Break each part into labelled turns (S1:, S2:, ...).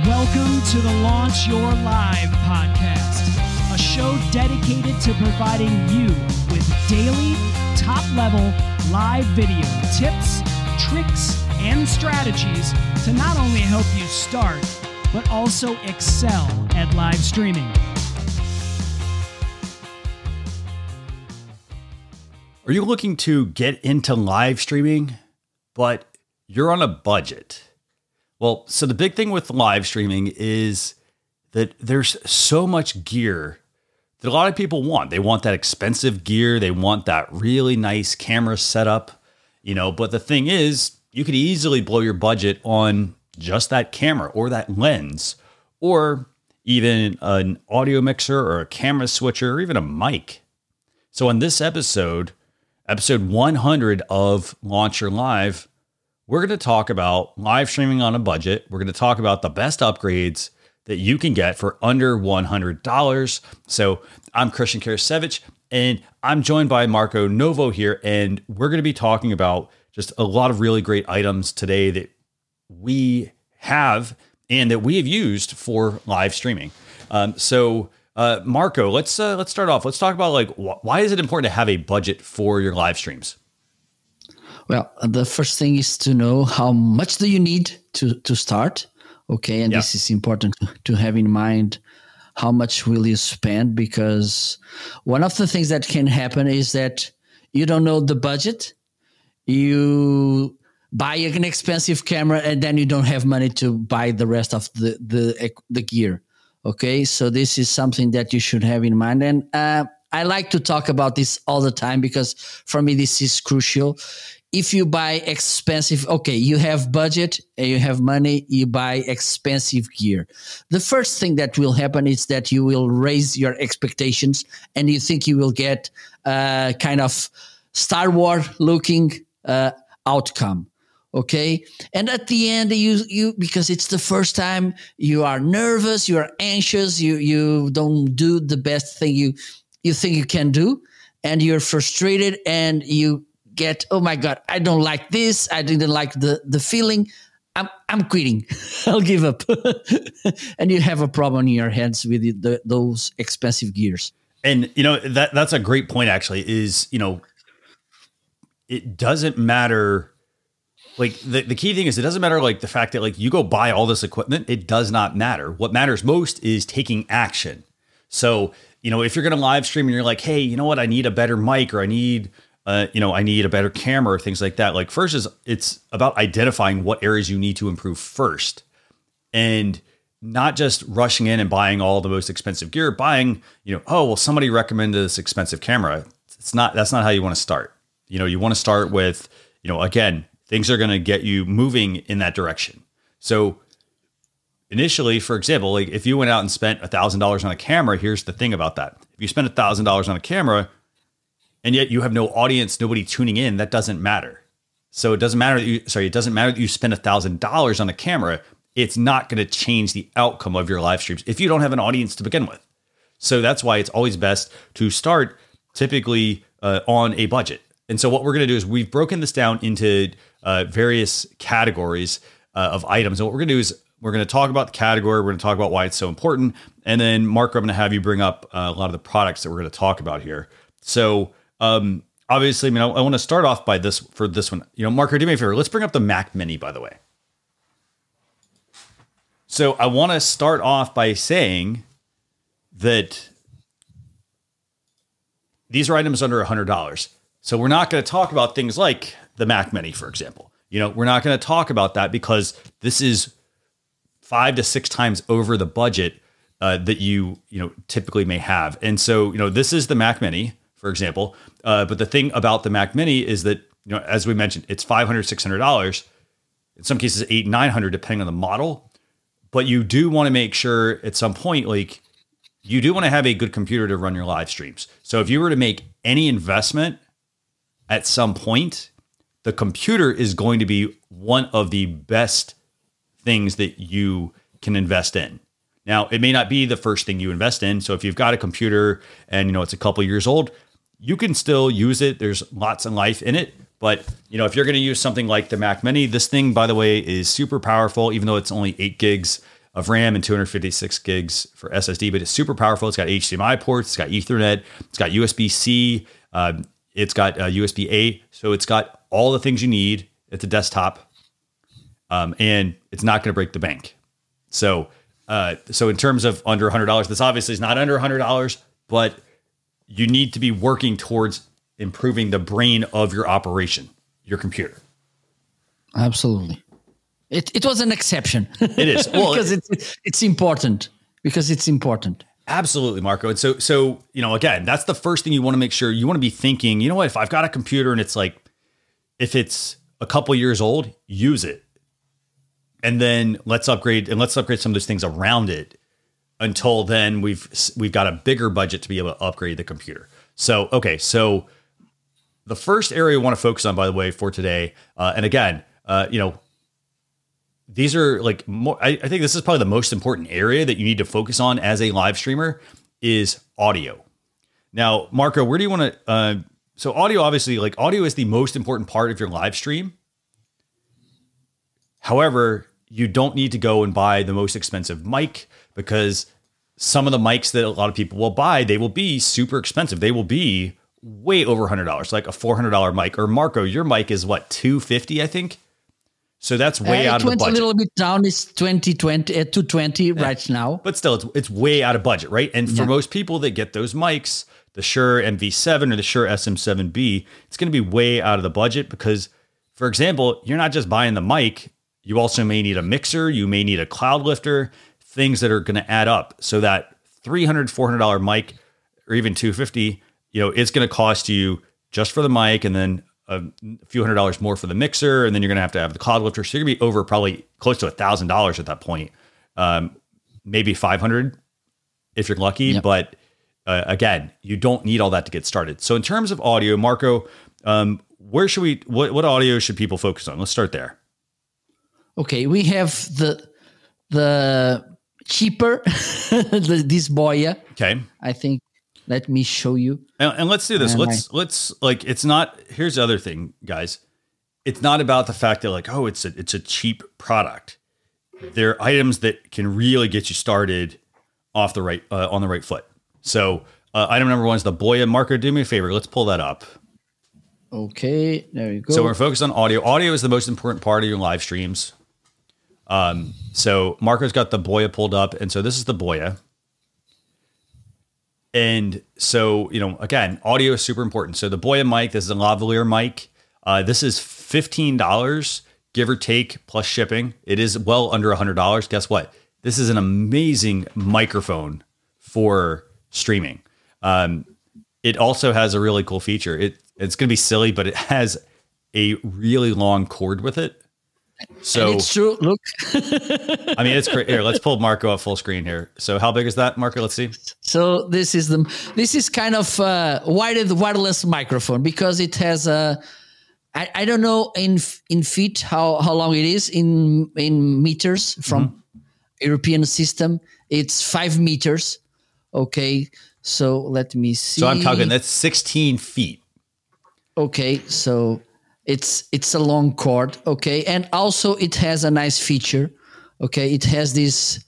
S1: Welcome to the Launch Your Live podcast, a show dedicated to providing you with daily, top level live video tips, tricks, and strategies to not only help you start, but also excel at live streaming.
S2: Are you looking to get into live streaming, but you're on a budget? Well, so the big thing with live streaming is that there's so much gear that a lot of people want. They want that expensive gear, they want that really nice camera setup, you know, but the thing is, you could easily blow your budget on just that camera or that lens or even an audio mixer or a camera switcher or even a mic. So in this episode, episode 100 of Launch Your Live, we're going to talk about live streaming on a budget. We're going to talk about the best upgrades that you can get for under $100. So I'm Christian Karasevich, and I'm joined by Marco Novo here, and we're going to be talking about just a lot of really great items today that we have and that we have used for live streaming. Um, so, uh, Marco, let's uh, let's start off. Let's talk about like wh- why is it important to have a budget for your live streams?
S3: Well, the first thing is to know how much do you need to to start. Okay, and
S2: Yeah.
S3: this is important to have in mind. How much will you spend? Because one of the things that can happen is that you don't know the budget. You buy an expensive camera and then you don't have money to buy the rest of the the the gear. Okay, so this is something that you should have in mind. And uh, I like to talk about this all the time because for me this is crucial. If you buy expensive, okay, you have budget and you have money, you buy expensive gear. The first thing that will happen is that you will raise your expectations and you think you will get uh, kind of Star Wars looking uh, outcome okay and at the end you you because it's the first time you are nervous you are anxious you you don't do the best thing you you think you can do and you're frustrated and you get oh my god i don't like this i didn't like the the feeling i'm i'm quitting i'll give up and you have a problem in your hands with the, those expensive gears
S2: And you know that that's a great point. Actually, is you know, it doesn't matter. Like the, the key thing is it doesn't matter like the fact that like you go buy all this equipment. It does not matter. What matters most is taking action. So you know if you're going to live stream and you're like, hey, you know what, I need a better mic or I need. Uh, you know, I need a better camera things like that. Like first is it's about identifying what areas you need to improve first. And not just rushing in and buying all the most expensive gear buying you know oh well somebody recommended this expensive camera. It's not that's not how you want to start. You know you want to start with you know again things are going to get you moving in that direction. So initially for example like if you went out and spent a thousand dollars on a camera here's the thing about that. If you spend a thousand dollars on a camera and yet you have no audience nobody tuning in that doesn't matter so it doesn't matter that you sorry, it doesn't matter that you spend a thousand dollars on a camera. It's not going to change the outcome of your live streams if you don't have an audience to begin with. So that's why it's always best to start typically uh, on a budget. And so what we're going to do is we've broken this down into uh, various categories uh, of items. And what we're going to do is we're going to talk about the category. We're going to talk about why it's so important. And then Mark, I'm going to have you bring up uh, a lot of the products that we're going to talk about here. So um, obviously, I mean, I, I want to start off by this for this one. You know, Marco, do me a favor. Let's bring up the Mac Mini, by the way. So I want to start off by saying that these are items under $100. So we're not going to talk about things like the Mac Mini, for example. You know, we're not going to talk about that because this is five to six times over the budget uh, that you you know typically may have. And so you know this is the Mac Mini, for example. Uh, but the thing about the Mac Mini is that you know as we mentioned, it's $500, 600 dollars. In some cases, eight nine hundred depending on the model. But you do want to make sure at some point, like you do want to have a good computer to run your live streams. So if you were to make any investment at some point, the computer is going to be one of the best things that you can invest in. Now, it may not be the first thing you invest in. So if you've got a computer and you know it's a couple years old, you can still use it. There's lots of life in it. But you know, if you're going to use something like the Mac Mini, this thing, by the way, is super powerful. Even though it's only eight gigs, of RAM and 256 gigs for SSD, but it's super powerful. It's got HDMI ports, it's got Ethernet, it's got USB C, um, it's got uh, USB A. So it's got all the things you need. It's a desktop, um, and it's not going to break the bank. So, uh, so in terms of under $100, this obviously is not under $100, but you need to be working towards improving the brain of your operation, your computer.
S3: Absolutely. It, it was an exception.
S2: It is. Well,
S3: because
S2: it-
S3: it's it's important. Because it's important.
S2: Absolutely, Marco. And so, so you know, again, that's the first thing you want to make sure you want to be thinking. You know what? If I've got a computer and it's like, if it's a couple years old, use it, and then let's upgrade and let's upgrade some of those things around it. Until then, we've we've got a bigger budget to be able to upgrade the computer. So, okay, so the first area we want to focus on, by the way, for today, uh, and again, uh, you know, these are like more I, I think this is probably the most important area that you need to focus on as a live streamer is audio now marco where do you want to uh, so audio obviously like audio is the most important part of your live stream however you don't need to go and buy the most expensive mic because some of the mics that a lot of people will buy they will be super expensive they will be way over $100 like a $400 mic or marco your mic is what 250 i think so that's way
S3: Uh,
S2: out of the
S3: went
S2: budget
S3: a little bit down. It's 2020 uh, 220 right now.
S2: but still it's it's way out of budget, right? And for
S3: Yeah.
S2: most people that get those mics, the Shure MV7 or the Shure SM7B, it's going to be way out of the budget because for example, you're not just buying the mic, you also may need a mixer, you may need a cloud lifter, things that are going to add up. So that $300, $400 mic or even 250, you know, it's going to cost you just for the mic and then a few hundred dollars more for the mixer, and then you're going to have to have the cloud lifter. So you're going to be over probably close to a thousand dollars at that point. Um, maybe 500 if you're lucky.
S3: Yep.
S2: But uh, again, you don't need all that to get started. So in terms of audio, Marco, um, where should we? What, what audio should people focus on? Let's start there.
S3: Okay, we have the the cheaper this Boya.
S2: Okay.
S3: I think. Let me show you.
S2: And, and let's do this.
S3: And
S2: let's let's like it's not. Here's the other thing, guys. It's not about the fact that like oh it's a it's a cheap product. There are items that can really get you started off the right uh, on the right foot. So uh, item number one is the Boya Marco. Do me a favor. Let's pull that up.
S3: Okay, there you go.
S2: So we're focused on audio. Audio is the most important part of your live streams. Um, so Marco's got the Boya pulled up, and so this is the Boya. And so, you know, again, audio is super important. So the Boya mic, this is a lavalier mic. Uh, this is fifteen dollars, give or take, plus shipping. It is well under a hundred dollars. Guess what? This is an amazing microphone for streaming. Um, it also has a really cool feature. It it's going to be silly, but it has a really long cord with it. So
S3: And it's true. Look,
S2: I mean, it's. Here, let's pull Marco up full screen here. So how big is that, Marco? Let's see.
S3: so this is the this is kind of uh, wired wireless microphone because it has a. I, I don't know in in feet how, how long it is in in meters from
S2: Mm-hmm.
S3: European system. It's five meters. Okay, so let me see.
S2: So I'm talking that's 16 feet.
S3: Okay, so it's it's a long cord. Okay, and also it has a nice feature. Okay, it has this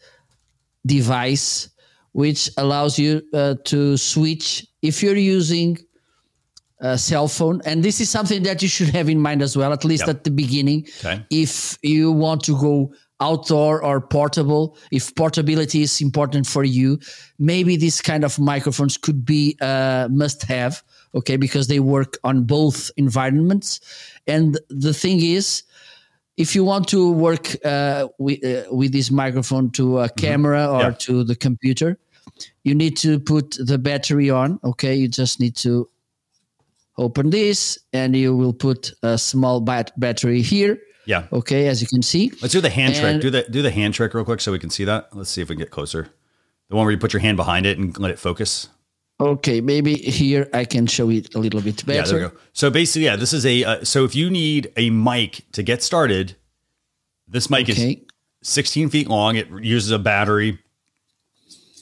S3: device which allows you uh, to switch if you're using a cell phone, and this is something that you should have in mind as well, at least
S2: Yep.
S3: at the beginning.
S2: Okay.
S3: If you want to go outdoor or portable, if portability is important for you, maybe this kind of microphones could be a must have, okay, because they work on both environments. And the thing is, if you want to work uh, with, uh, with this microphone to a camera or
S2: Yeah.
S3: to the computer, you need to put the battery on, okay? You just need to open this and you will put a small bat- battery here,
S2: Yeah.
S3: okay, as you can see.
S2: Let's do the hand trick. Do the do the hand trick real quick so we can see that. Let's see if we can get closer. The one where you put your hand behind it and let it focus.
S3: Okay, maybe here I can show it a little bit better.
S2: Yeah, there we go. So basically, yeah, this is a. Uh, so if you need a mic to get started, this mic is 16 feet long. It uses a battery.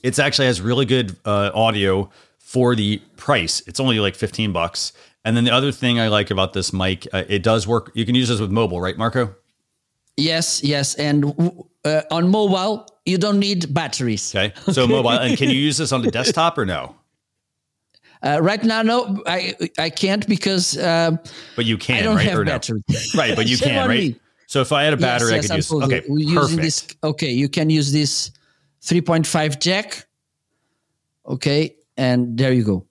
S2: It's actually has really good uh, audio for the price. It's only like 15 bucks. And then the other thing I like about this mic, uh, it does work. You can use this with mobile, right, Marco?
S3: Yes, yes, and uh, on mobile you don't need batteries.
S2: Okay, so mobile, and can you use this on the desktop or no?
S3: Uh, right now, no, I I can't because. Um,
S2: but you can,
S3: I don't
S2: right?
S3: have
S2: or no?
S3: battery.
S2: Right, but you can, right?
S3: me.
S2: So if I had a battery,
S3: yes,
S2: I
S3: yes,
S2: could use. Okay,
S3: We're using
S2: perfect.
S3: this. Okay, you can use this 3.5 jack. Okay, and there you go.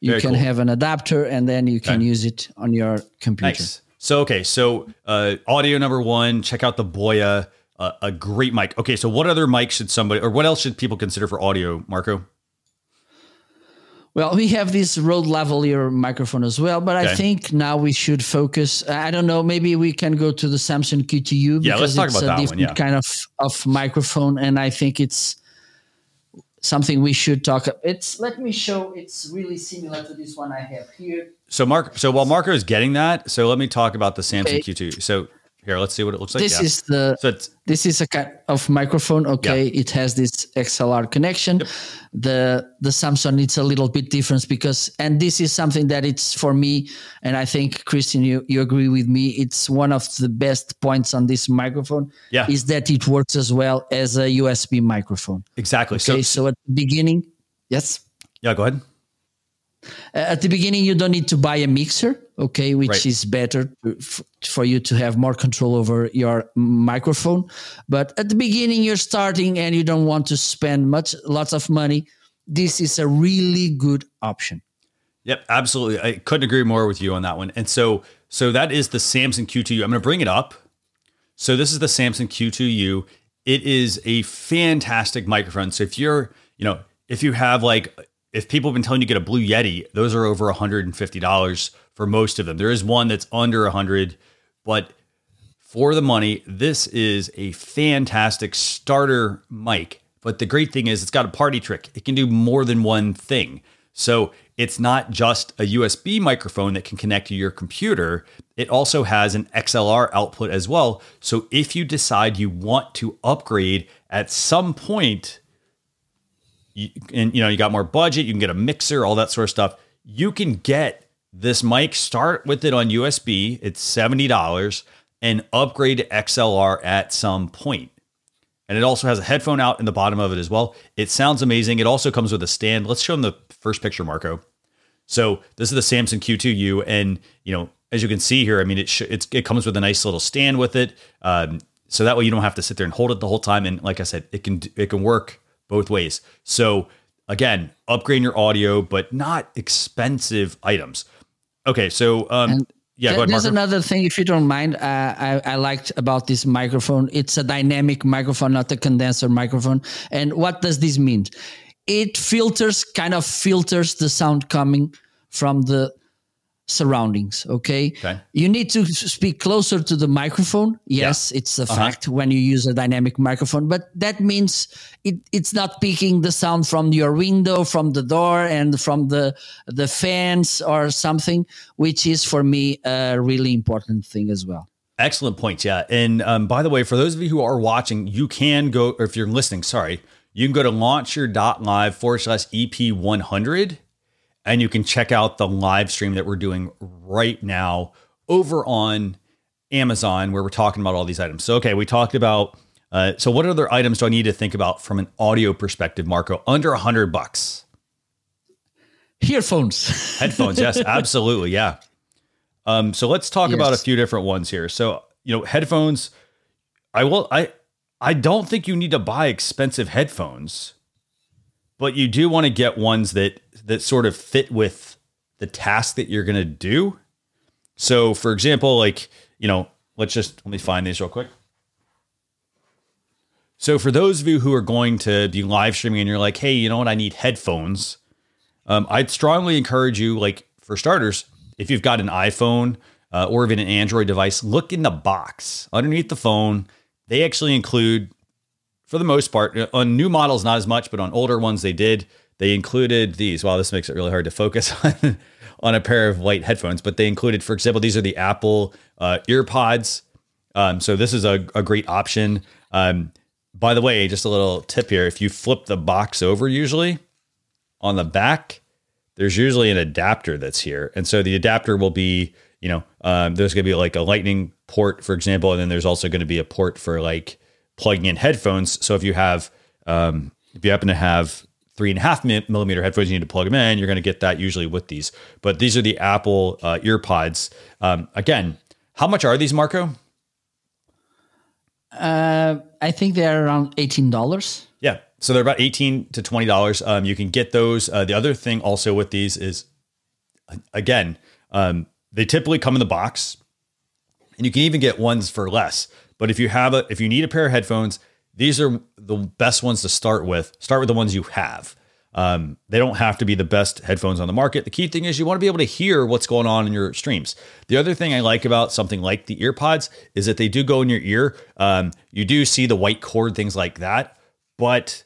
S3: You
S2: Very
S3: can
S2: cool.
S3: have an adapter, and then you can
S2: Okay.
S3: use it on your computer.
S2: Nice. So okay, so uh, audio number one. Check out the Boya, uh, a great mic. Okay, so what other mic should somebody, or what else should people consider for audio, Marco?
S3: Well, we have this Rode lavalier microphone as well, but
S2: Okay.
S3: I think now we should focus. I don't know. Maybe we can go to the Samsung Q2U
S2: Yeah, let's
S3: because
S2: talk
S3: it's
S2: about
S3: a
S2: that one,
S3: different
S2: yeah.
S3: kind of of microphone, and I think it's something we should talk. About. It's let me show. It's really similar to this one I have here.
S2: So Mark, so while Marco is getting that, so let me talk about the Samsung
S3: Okay.
S2: Q2. So here, let's see what it looks like.
S3: This
S2: Yeah.
S3: is the
S2: so it's
S3: this is a kind of microphone. Okay, it has this XLR connection. The the Samsung it's a little bit different because, and this is something that it's for me, and I think Christian, you you agree with me. It's one of the best points on this microphone.
S2: Yeah.
S3: is that it works as well as a USB microphone.
S2: exactly.
S3: Okay,
S2: So,
S3: so at the beginning, yes.
S2: yeah, go ahead.
S3: Uh, at the beginning you don't need to buy a mixer okay which
S2: Right.
S3: is better for you to have more control over your microphone but at the beginning you're starting and you don't want to spend much lots of money this is a really good option
S2: Yep, absolutely. I couldn't agree more with you on that one. And so, so that is the Samsung Q2U. I'm going to bring it up. So this is the Samsung Q2U. It is a fantastic microphone. So if you're, you know, if you have like, if people have been telling you to get a Blue Yeti, those are over $150 for most of them. There is one that's under 100, but for the money, this is a fantastic starter mic. But the great thing is it's got a party trick. It can do more than one thing. So it's not just a USB microphone that can connect to your computer. It also has an XLR output as well. So if you decide you want to upgrade at some point, you, and you know you got more budget, you can get a mixer, all that sort of stuff. You can get this mic, start with it on USB. It's seventy dollars, and upgrade to XLR at some point. And it also has a headphone out in the bottom of it as well. It sounds amazing. It also comes with a stand. Let's show them the first picture, Marco. So this is the Samsung Q2U, and you know, as you can see here, I mean, it sh- it comes with a nice little stand with it, um, so that way you don't have to sit there and hold it the whole time. And like I said, it can it can work both ways. So again, upgrading your audio, but not expensive items. Okay, so um, yeah, go ahead,
S3: There's another thing, if you don't mind, uh, I, I liked about this microphone. It's a dynamic microphone, not a condenser microphone. And what does this mean? It filters, kind of filters the sound coming from the surroundings. Okay.
S2: Okay.
S3: You need to speak closer to the microphone. Yes, it's a fact when you use a dynamic microphone, but that means it, it's not picking the sound from your window, from the door, and from the the fans or something, which is for me a really important thing as well.
S2: Excellent point. Yeah. And um, by the way, for those of you who are watching, you can go, or if you're listening, sorry, you can go to launchyour.live forward slash EP100 and you can check out the live stream that we're doing right now over on Amazon where we're talking about all these items. So, okay, we talked about, uh, so what other items do I need to think about from an audio perspective, Marco? Under a hundred bucks.
S3: Headphones.
S2: Headphones, yes, absolutely, yeah. Um, so let's talk about a few different ones here. So you know, headphones. I will. I I don't think you need to buy expensive headphones, but you do want to get ones that that sort of fit with the task that you're going to do. So, for example, like you know, let's just let me find these real quick. So, for those of you who are going to be live streaming and you're like, hey, you know what, I need headphones. Um, I'd strongly encourage you, like for starters, if you've got an iPhone uh, or even an Android device, look in the box underneath the phone. They actually include, for the most part, uh, on new models not as much, but on older ones they did. They included these. Wow, this makes it really hard to focus on on a pair of white headphones. But they included, for example, these are the Apple uh, EarPods. Um, so this is a, a great option. Um, by the way, just a little tip here: if you flip the box over, usually on the back, there's usually an adapter that's here. And so the adapter will be, you know, um, there's going to be like a lightning port, for example, and then there's also going to be a port for like plugging in headphones. So if you have, um, if you happen to have three and a half millimeter headphones, you need to plug them in. You're going to get that usually with these. But these are the Apple uh, EarPods. Um, again, how much are these, Marco?
S3: Uh, I think they're around eighteen dollars.
S2: Yeah, so they're about eighteen to twenty dollars. Um, you can get those. Uh, the other thing also with these is, again, um, they typically come in the box, and you can even get ones for less. But if you have a, if you need a pair of headphones, these are the best ones to start with. Start with the ones you have. Um, they don't have to be the best headphones on the market. The key thing is you want to be able to hear what's going on in your streams. The other thing I like about something like the earpods is that they do go in your ear. Um, you do see the white cord, things like that, but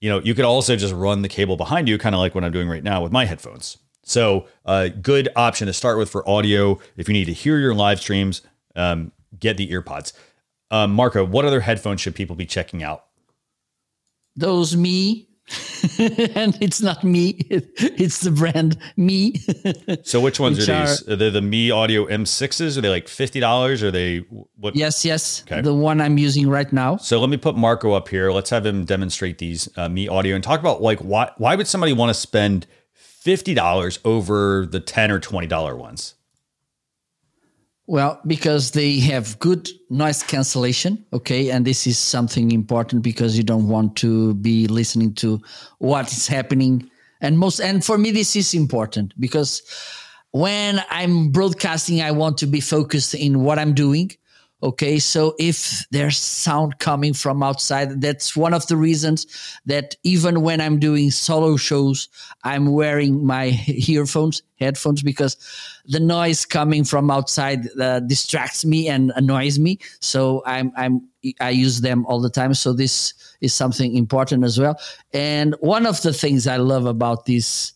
S2: you know you could also just run the cable behind you, kind of like what I'm doing right now with my headphones. So a uh, good option to start with for audio if you need to hear your live streams. Um, get the earpods. Um, Marco, what other headphones should people be checking out?
S3: Those me, and it's not me; it's the brand me.
S2: so, which ones which are these? Are, are they the Me Audio M6s? Are they like fifty dollars? Are they
S3: what? Yes, yes. Okay. The one I'm using right now.
S2: So let me put Marco up here. Let's have him demonstrate these uh, Me Audio and talk about like why why would somebody want to spend fifty dollars over the ten or twenty dollar ones?
S3: Well, because they have good noise cancellation, okay, and this is something important because you don't want to be listening to what is happening. And most, and for me, this is important because when I'm broadcasting, I want to be focused in what I'm doing. Okay, so if there's sound coming from outside, that's one of the reasons that even when I'm doing solo shows, I'm wearing my earphones, headphones, because the noise coming from outside uh, distracts me and annoys me. So I'm I'm I use them all the time. So this is something important as well. And one of the things I love about these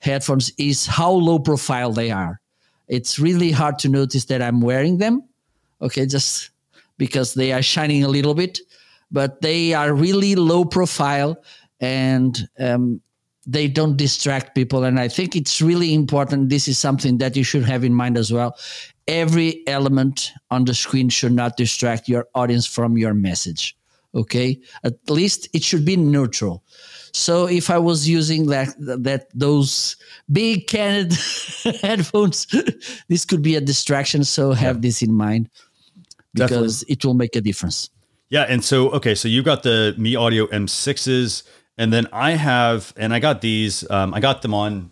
S3: headphones is how low profile they are. It's really hard to notice that I'm wearing them okay, just because they are shining a little bit, but they are really low profile and um, they don't distract people. And I think it's really important. This is something that you should have in mind as well. Every element on the screen should not distract your audience from your message. Okay, at least it should be neutral. So if I was using that that those big canned headphones, this could be a distraction. So have yeah. this in mind because Definitely. it will make a difference.
S2: Yeah, and so okay, so you've got the Me Audio M6s, and then I have, and I got these. Um, I got them on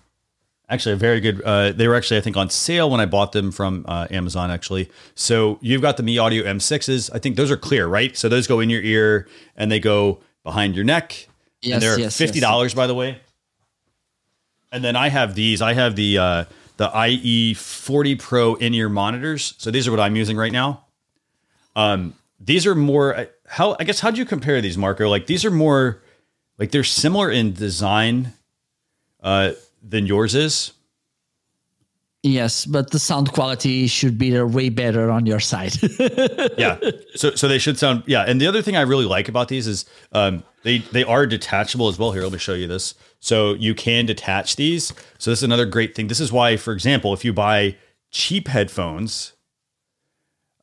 S2: actually a very good. Uh, they were actually I think on sale when I bought them from uh, Amazon actually. So you've got the Me Audio M6s. I think those are clear, right? So those go in your ear and they go behind your neck. Yes, and they're yes, fifty dollars, yes. by the way. And then I have these. I have the uh, the IE40 Pro in ear monitors. So these are what I'm using right now. Um, these are more how I guess how do you compare these, Marco? Like these are more like they're similar in design uh, than yours is.
S3: Yes, but the sound quality should be way better on your side.
S2: yeah, so so they should sound yeah. And the other thing I really like about these is um, they they are detachable as well. Here, let me show you this. So you can detach these. So this is another great thing. This is why, for example, if you buy cheap headphones,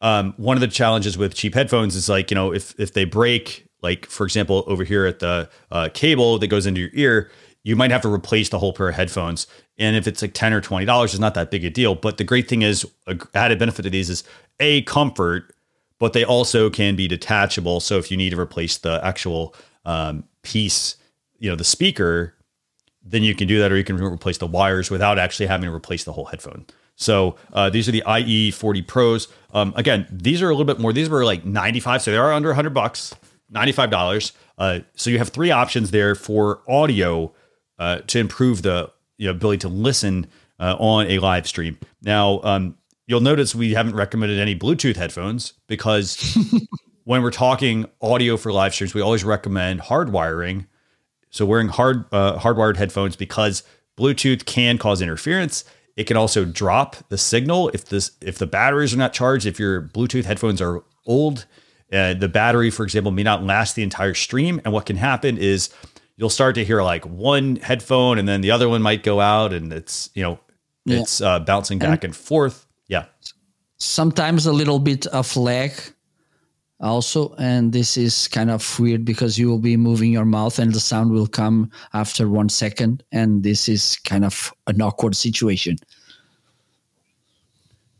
S2: um, one of the challenges with cheap headphones is like you know if if they break like for example over here at the uh, cable that goes into your ear you might have to replace the whole pair of headphones. And if it's like 10 or 20 dollars it's not that big a deal. But the great thing is a added benefit to these is a comfort but they also can be detachable. So if you need to replace the actual um, piece you know the speaker then you can do that or you can replace the wires without actually having to replace the whole headphone so uh, these are the IE40 Pros. Um, again, these are a little bit more. These were like 95, so they are under 100 bucks, $95. Uh, so you have three options there for audio uh, to improve the you know, ability to listen uh, on a live stream. Now, um, you'll notice we haven't recommended any Bluetooth headphones because when we're talking audio for live streams, we always recommend hardwiring. So wearing hard uh, hardwired headphones because Bluetooth can cause interference it can also drop the signal if this if the batteries are not charged. If your Bluetooth headphones are old, uh, the battery, for example, may not last the entire stream. And what can happen is you'll start to hear like one headphone, and then the other one might go out, and it's you know yeah. it's uh, bouncing back and, and forth. Yeah.
S3: sometimes a little bit of lag also and this is kind of weird because you will be moving your mouth and the sound will come after one second and this is kind of an awkward situation.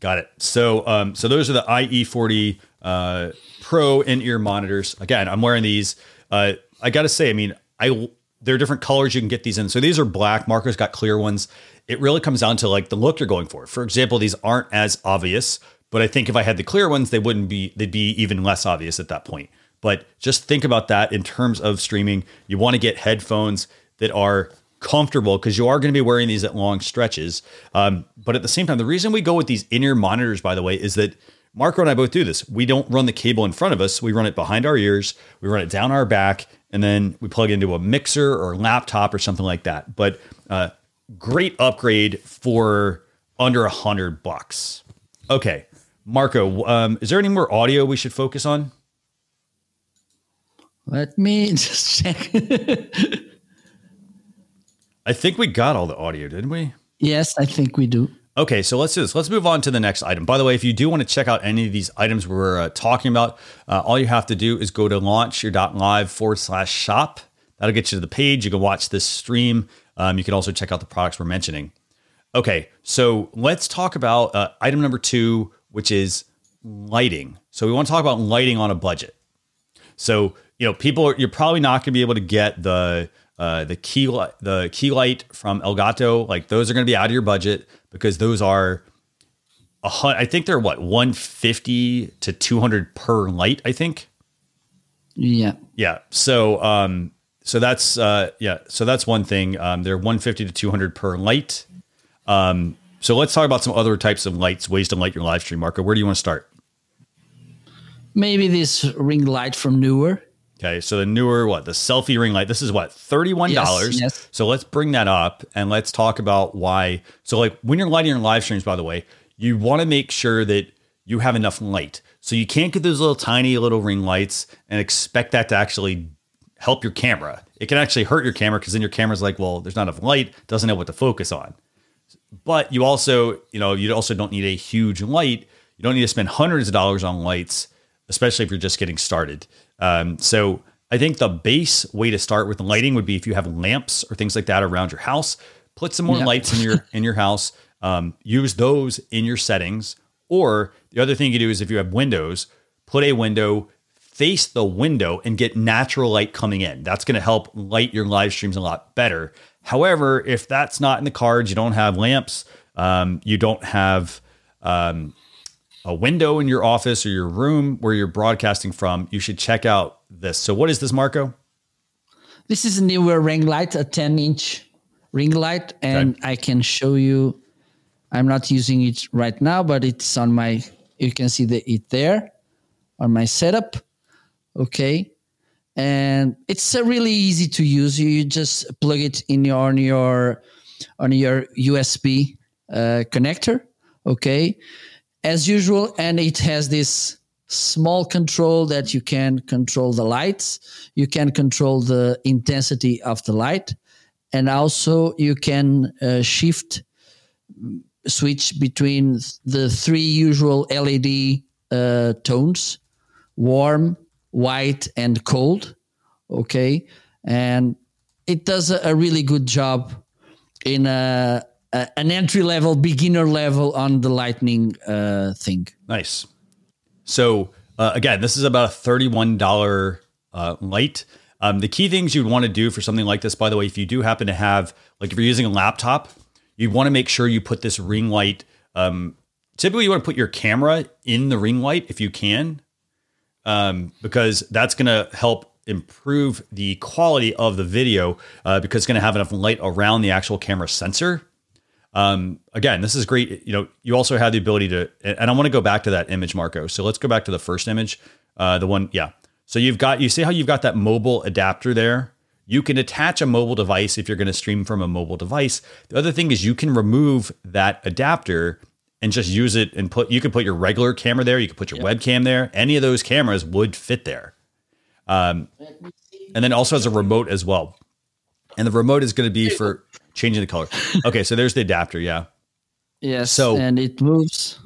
S2: Got it. So um, so those are the ie40 uh, pro in-ear monitors. Again i'm wearing these. Uh, i gotta say i mean i there are different colors you can get these in. So these are black marco's got clear ones. It really comes down to like the look you're going for. For example these aren't as obvious but I think if I had the clear ones, they wouldn't be, they'd be even less obvious at that point. But just think about that in terms of streaming. You want to get headphones that are comfortable because you are going to be wearing these at long stretches. Um, but at the same time, the reason we go with these in ear monitors, by the way, is that Marco and I both do this. We don't run the cable in front of us, we run it behind our ears, we run it down our back, and then we plug into a mixer or laptop or something like that. But uh, great upgrade for under a hundred bucks. Okay, Marco, um, is there any more audio we should focus on?
S3: Let me just check.
S2: I think we got all the audio, didn't we?
S3: Yes, I think we do.
S2: Okay, so let's do this. Let's move on to the next item. By the way, if you do want to check out any of these items we're uh, talking about, uh, all you have to do is go to launchyour.live forward slash shop. That'll get you to the page. You can watch this stream. Um, you can also check out the products we're mentioning. Okay, so let's talk about uh, item number two, which is lighting. So we want to talk about lighting on a budget. So you know, people are, you're probably not going to be able to get the uh, the key light the key light from Elgato. Like those are going to be out of your budget because those are a hun- I think they're what 150 to 200 per light. I think.
S3: Yeah.
S2: Yeah. So um so that's uh yeah so that's one thing. Um, they're 150 to 200 per light. Um, so let's talk about some other types of lights, ways to light your live stream. Marco, where do you want to start?
S3: Maybe this ring light from Neewer.
S2: Okay, so the Neewer what the selfie ring light? This is what thirty-one dollars.
S3: Yes, yes.
S2: So let's bring that up and let's talk about why. So, like when you're lighting your live streams, by the way, you want to make sure that you have enough light. So you can't get those little tiny little ring lights and expect that to actually help your camera. It can actually hurt your camera because then your camera's like, well, there's not enough light, doesn't know what to focus on. But you also, you know, you also don't need a huge light. You don't need to spend hundreds of dollars on lights, especially if you're just getting started. Um, so I think the base way to start with lighting would be if you have lamps or things like that around your house, put some more lights in your in your house. Um, use those in your settings. Or the other thing you do is if you have windows, put a window face the window and get natural light coming in. That's going to help light your live streams a lot better However, if that's not in the cards, you don't have lamps, um, you don't have um, a window in your office or your room where you're broadcasting from, you should check out this. So, what is this, Marco?
S3: This is a Neewer ring light, a 10 inch ring light, and okay. I can show you. I'm not using it right now, but it's on my. You can see the it there on my setup. Okay, and it's uh, really easy to use. You just plug it in your on your on your USB uh, connector, okay, as usual, and it has this small control that you can control the lights, you can control the intensity of the light, and also you can uh, shift switch between the three usual LED uh, tones: warm, white and cold okay? And it does a, a really good job in a, a, an entry level beginner level on the lightning uh, thing.
S2: Nice. So uh, again this is about a $31 uh, light. Um, the key things you'd want to do for something like this by the way if you do happen to have like if you're using a laptop you want to make sure you put this ring light um, typically you want to put your camera in the ring light if you can um, because that's going to help improve the quality of the video uh, because it's going to have enough light around the actual camera sensor. Um, again, this is great. You know, you also have the ability to, and I want to go back to that image, Marco. So let's go back to the first image, uh, the one, yeah. So you've got, you see how you've got that mobile adapter there. You can attach a mobile device if you're going to stream from a mobile device. The other thing is you can remove that adapter and just use it and put you can put your regular camera there you can put your yep. webcam there any of those cameras would fit there um, and then also has a remote as well and the remote is going to be for changing the color okay so there's the adapter yeah
S3: yes so and it moves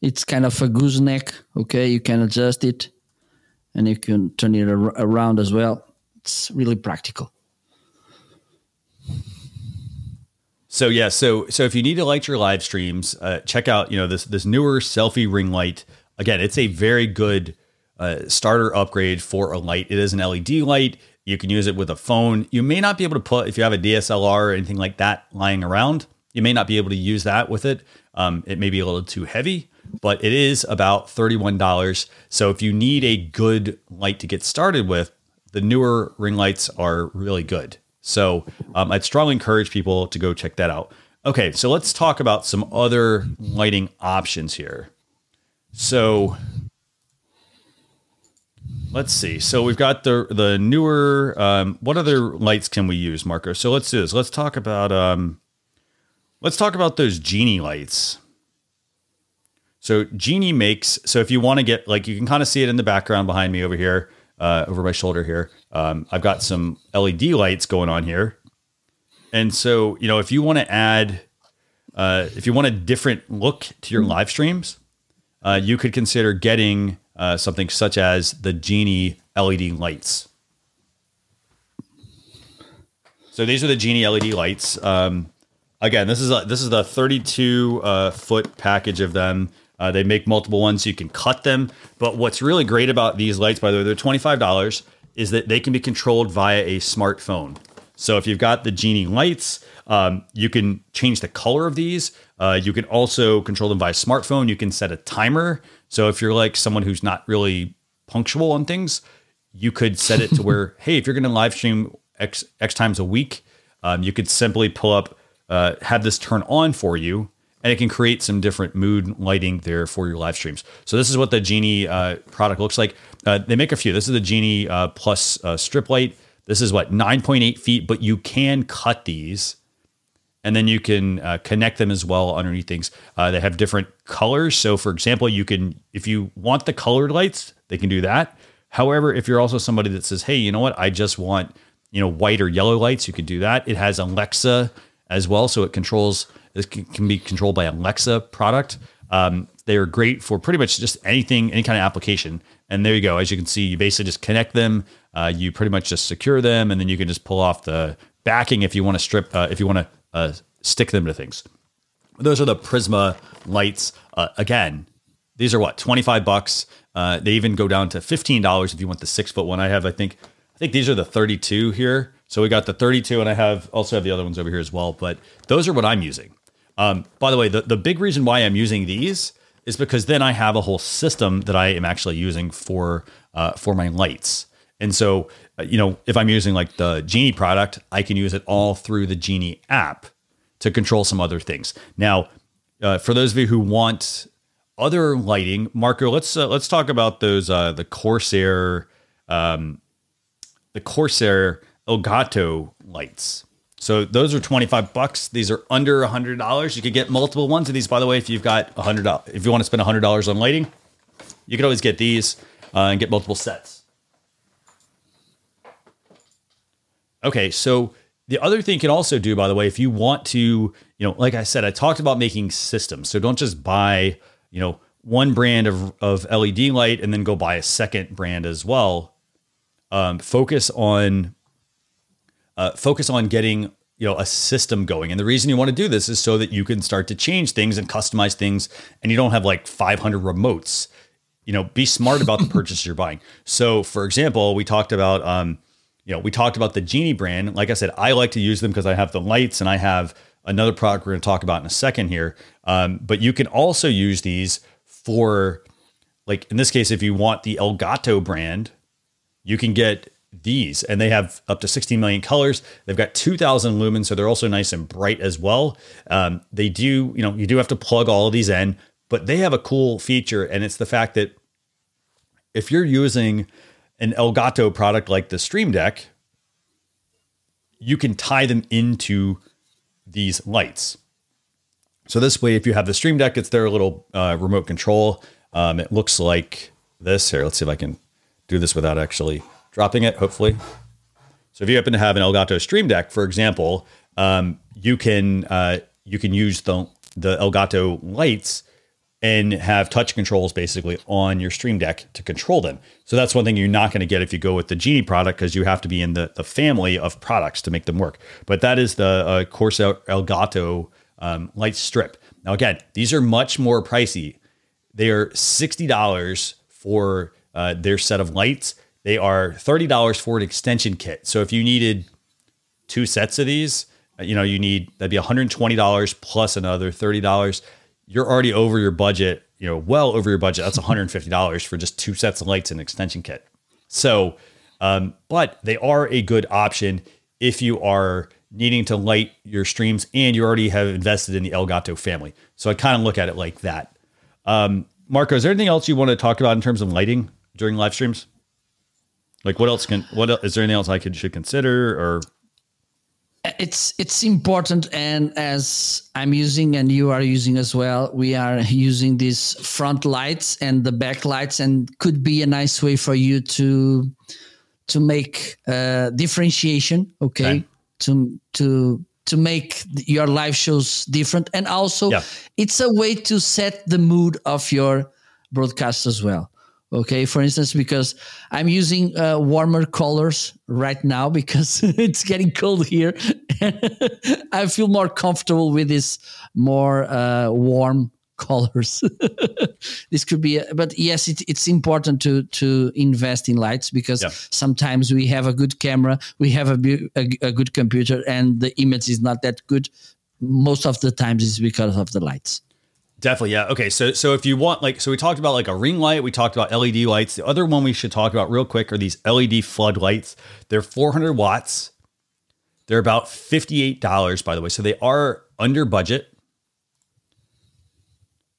S3: It's kind of a gooseneck. Okay, you can adjust it, and you can turn it ar- around as well. It's really practical.
S2: So yeah, so so if you need to light your live streams, uh, check out you know this this Neewer selfie ring light. Again, it's a very good uh, starter upgrade for a light. It is an LED light. You can use it with a phone. You may not be able to put if you have a DSLR or anything like that lying around. You may not be able to use that with it. Um, it may be a little too heavy, but it is about thirty-one dollars. So if you need a good light to get started with, the Neewer ring lights are really good. So um, I'd strongly encourage people to go check that out. Okay, so let's talk about some other lighting options here. So let's see. So we've got the the Neewer. Um, what other lights can we use, Marco? So let's do this. Let's talk about um, let's talk about those Geeni lights. So Geeni makes. So if you want to get like, you can kind of see it in the background behind me over here, uh, over my shoulder here. Um, I've got some LED lights going on here, and so you know if you want to add, uh, if you want a different look to your live streams, uh, you could consider getting uh, something such as the Geeni LED lights. So these are the Geeni LED lights. Um, again, this is a, this is the 32 uh, foot package of them. Uh, they make multiple ones, so you can cut them. But what's really great about these lights, by the way, they're twenty five dollars, is that they can be controlled via a smartphone. So if you've got the Geeni lights, um, you can change the color of these. Uh, you can also control them via smartphone. You can set a timer. So if you're like someone who's not really punctual on things, you could set it to where, hey, if you're going to live stream X, X times a week, um, you could simply pull up, uh, have this turn on for you, and it can create some different mood lighting there for your live streams. So this is what the Geeni uh, product looks like. Uh, they make a few. This is the Geeni uh, Plus uh, strip light. This is what 9.8 feet, but you can cut these, and then you can uh, connect them as well underneath things. Uh, they have different colors. So, for example, you can if you want the colored lights, they can do that. However, if you're also somebody that says, "Hey, you know what? I just want you know white or yellow lights," you can do that. It has Alexa as well, so it controls. It can, can be controlled by Alexa product. Um, they are great for pretty much just anything, any kind of application. And there you go. As you can see, you basically just connect them. Uh, you pretty much just secure them, and then you can just pull off the backing if you want to strip, uh, if you want to uh, stick them to things. Those are the Prisma lights. Uh, again, these are what twenty five bucks. Uh, they even go down to fifteen dollars if you want the six foot one. I have, I think, I think these are the thirty two here. So we got the thirty two, and I have also have the other ones over here as well. But those are what I'm using. Um, by the way, the, the big reason why I'm using these is because then I have a whole system that I am actually using for uh, for my lights. And so, uh, you know, if I'm using like the Geeni product, I can use it all through the Geeni app to control some other things. Now, uh, for those of you who want other lighting, Marco, let's uh, let's talk about those uh, the Corsair um, the Corsair Elgato lights. So those are 25 bucks. These are under $100. You could get multiple ones of these by the way if you've got $100 if you want to spend $100 on lighting. You could always get these uh, and get multiple sets. Okay, so the other thing you can also do by the way if you want to, you know, like I said I talked about making systems. So don't just buy, you know, one brand of, of LED light and then go buy a second brand as well. Um, focus on uh, focus on getting you know a system going. And the reason you want to do this is so that you can start to change things and customize things and you don't have like 500 remotes. You know be smart about the purchases you're buying. So for example we talked about um you know we talked about the Geeni brand. Like i said i like to use them because i have the lights and i have another product we're going to talk about in a second here. Um, but you can also use these for like in this case if you want the elgato brand you can get these and they have up to 16 million colors. They've got 2000 lumens so they're also nice and bright as well. Um, they do you know you do have to plug all of these in but they have a cool feature and it's the fact that if you're using an elgato product like the stream deck you can tie them into these lights. So this way if you have the stream deck it's their little uh, remote control. Um, it looks like this. Here let's see if i can do this without actually dropping it, hopefully. So if you happen to have an Elgato Stream Deck, for example, um, you can uh, you can use the the Elgato lights and have touch controls basically on your Stream Deck to control them. So that's one thing you're not going to get if you go with the Geeni product because you have to be in the, the family of products to make them work. But that is the uh, Corsair Elgato um, light strip. Now, again, these are much more pricey. They are $60 for uh, their set of lights. They are $30 for an extension kit. So if you needed two sets of these, uh, you know, you need that'd be $120 plus another $30 you're already over your budget, you know, well over your budget. That's $150 for just two sets of lights and extension kit. So, um, but they are a good option if you are needing to light your streams and you already have invested in the Elgato family. So I kind of look at it like that. Um, Marco, is there anything else you want to talk about in terms of lighting during live streams? Like what else can what else, is there anything else I could should consider or
S3: it's it's important and as i'm using and you are using as well we are using these front lights and the back lights and could be a nice way for you to to make uh differentiation okay, okay. to to to make your live shows different and also yeah. it's a way to set the mood of your broadcast as well okay for instance because i'm using uh, warmer colors right now because it's getting cold here. I feel more comfortable with this more uh, warm colors. This could be a, but yes it, it's important to to invest in lights because yeah. sometimes we have a good camera we have a, a, a good computer and the image is not that good. Most of the times it's because of the lights
S2: Definitely, yeah. Okay, so so if you want like so we talked about like a ring light, we talked about LED lights. The other one we should talk about real quick are these LED floodlights. They're 400 watts. They're about $58 by the way. So they are under budget.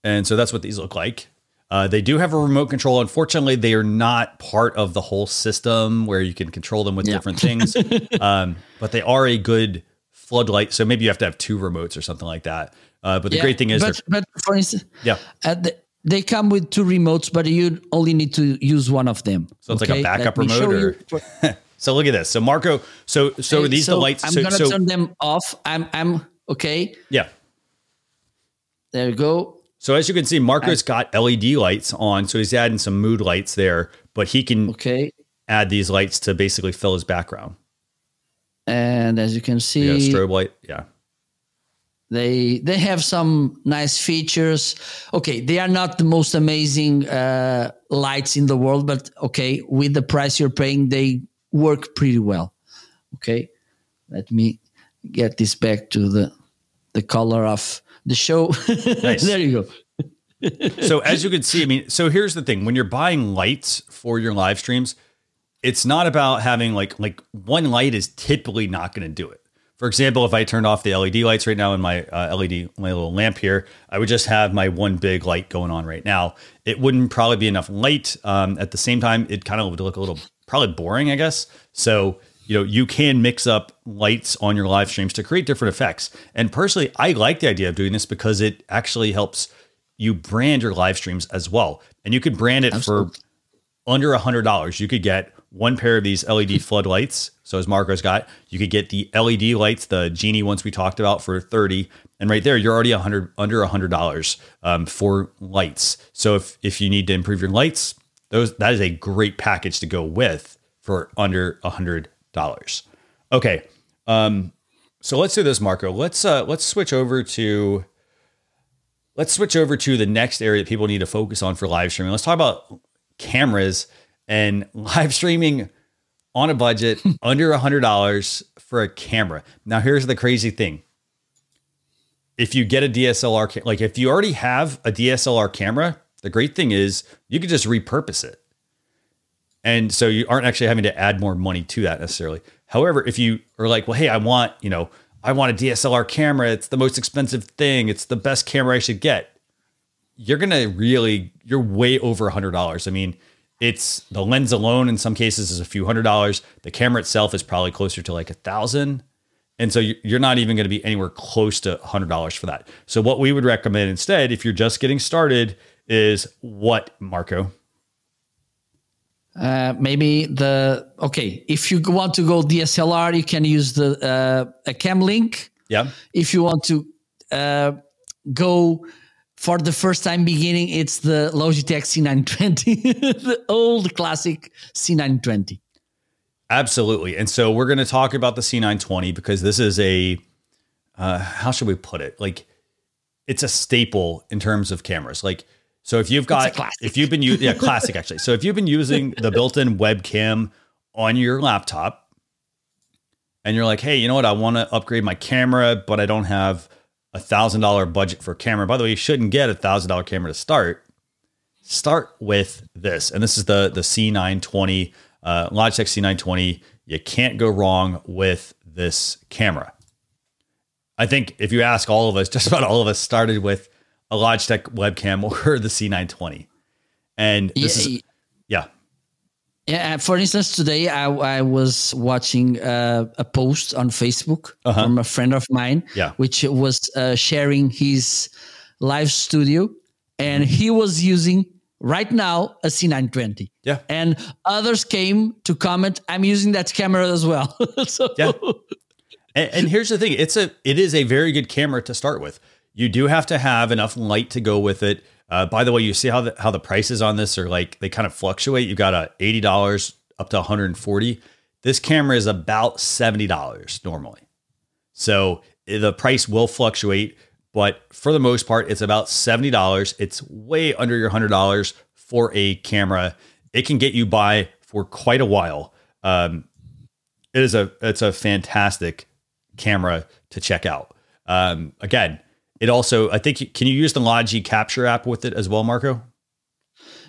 S2: And so that's what these look like. Uh, they do have a remote control. Unfortunately, they are not part of the whole system where you can control them with yeah. different things. um, but they are a good floodlight. So maybe you have to have two remotes or something like that. Uh, but the yeah, great thing is,
S3: but, but for instance, yeah, uh, the, they come with two remotes, but you only need to use one of them.
S2: So it's okay? like a backup remote. Or, so look at this. So Marco, so so these so the lights.
S3: I'm
S2: so,
S3: gonna
S2: so,
S3: turn them off. I'm I'm okay.
S2: Yeah.
S3: There you go.
S2: So as you can see, Marco's got LED lights on, so he's adding some mood lights there, but he can
S3: okay
S2: add these lights to basically fill his background.
S3: And as you can see,
S2: yeah, strobe light. Yeah.
S3: They they have some nice features. Okay, they are not the most amazing uh, lights in the world, but okay, with the price you're paying, they work pretty well. Okay, let me get this back to the the color of the show. Nice. there you
S2: go. so as you can see, I mean, so here's the thing: when you're buying lights for your live streams, it's not about having like like one light is typically not going to do it. For example, if I turned off the LED lights right now in my uh, LED, my little lamp here, I would just have my one big light going on right now. It wouldn't probably be enough light. Um, at the same time, it kind of would look a little probably boring, I guess. So, you know, you can mix up lights on your live streams to create different effects. And personally, I like the idea of doing this because it actually helps you brand your live streams as well. And you could brand it Absolutely. for under a hundred dollars. You could get one pair of these LED floodlights. So as Marco's got, you could get the LED lights, the Geeni ones we talked about for 30. And right there, you're already 100 under $100 um, for lights. So if, if you need to improve your lights, those that is a great package to go with for under $100. Okay. Um, so let's do this, Marco. Let's uh, let's switch over to let's switch over to the next area that people need to focus on for live streaming. Let's talk about cameras and live streaming on a budget under a hundred dollars for a camera. Now, here's the crazy thing. If you get a DSLR, like if you already have a DSLR camera, the great thing is you can just repurpose it. And so you aren't actually having to add more money to that necessarily. However, if you are like, well, hey, I want, you know, I want a DSLR camera. It's the most expensive thing. It's the best camera I should get. You're going to really, you're way over a hundred dollars. I mean, it's the lens alone in some cases is a few hundred dollars. The camera itself is probably closer to like a thousand. And so you're not even going to be anywhere close to $100 for that. So what we would recommend instead, if you're just getting started, is what, Marco?
S3: Uh, maybe the okay. If you want to go DSLR, you can use the uh, a Cam Link.
S2: Yeah.
S3: If you want to uh, go for the first time beginning, it's the Logitech C920, the old classic C920.
S2: Absolutely. And so we're going to talk about the C920 because this is a, uh, how should we put it? Like, it's a staple in terms of cameras. Like, so if you've got, if you've been using, yeah, classic actually. So if you've been using the built in webcam on your laptop and you're like, hey, you know what? I want to upgrade my camera, but I don't have a thousand dollar budget for camera. By the way, you shouldn't get a thousand dollar camera to start. Start with this. And this is the, the C920 uh, Logitech C920. You can't go wrong with this camera. I think if you ask all of us, just about all of us started with a Logitech webcam or the C920. And this yeah, is. Yeah.
S3: For instance, today I, I was watching uh, a post on Facebook uh-huh. from a friend of mine,
S2: yeah.
S3: which was uh, sharing his live studio, and he was using right now a C920.
S2: Yeah.
S3: And others came to comment, I'm using that camera as well. so
S2: yeah. And, and, here's the thing, it's a it is a very good camera to start with. You do have to have enough light to go with it. Uh, by the way, you see how the how the prices on this are like they kind of fluctuate. You got a eighty dollars up to 140. This camera is about seventy dollars normally. So the price will fluctuate but for the most part, it's about $70. It's way under your $100 for a camera. It can get you by for quite a while. Um, it is a it's a fantastic camera to check out. Um, again, it also I think can you use the Logi Capture app with it as well, Marco?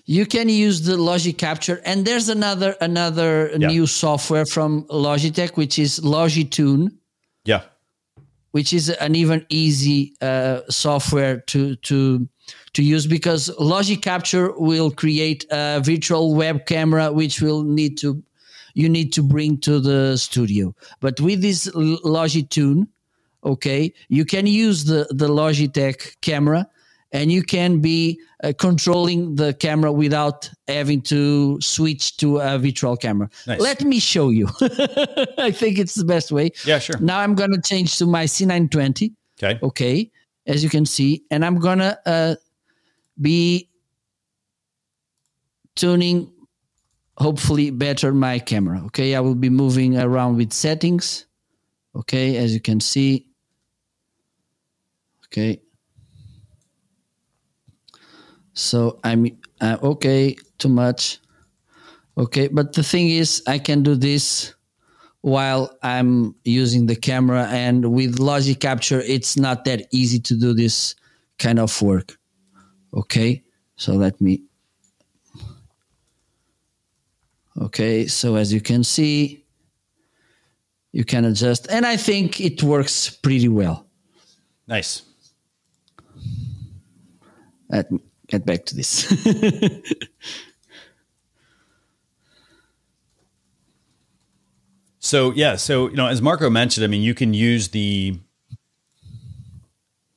S3: You can use the Logi Capture, and there's another another yeah. new software from Logitech, which is Logitune.
S2: Yeah
S3: which is an even easy uh, software to to to use because Logi Capture will create a virtual web camera which will need to you need to bring to the studio. But with this Logitune, okay, you can use the the Logitech camera and you can be uh, controlling the camera without having to switch to a virtual camera. Nice. Let me show you. I think it's the best way.
S2: Yeah, sure.
S3: Now I'm going to change to my C920.
S2: Okay.
S3: Okay. As you can see, and I'm going to uh, be tuning hopefully better my camera. Okay. I will be moving around with settings. Okay. As you can see. Okay. So I'm uh, okay, too much. Okay, but the thing is, I can do this while I'm using the camera, and with Logi Capture, it's not that easy to do this kind of work. Okay, so let me. Okay, so as you can see, you can adjust, and I think it works pretty well.
S2: Nice.
S3: Let get back to this.
S2: so yeah, so you know, as Marco mentioned, I mean, you can use the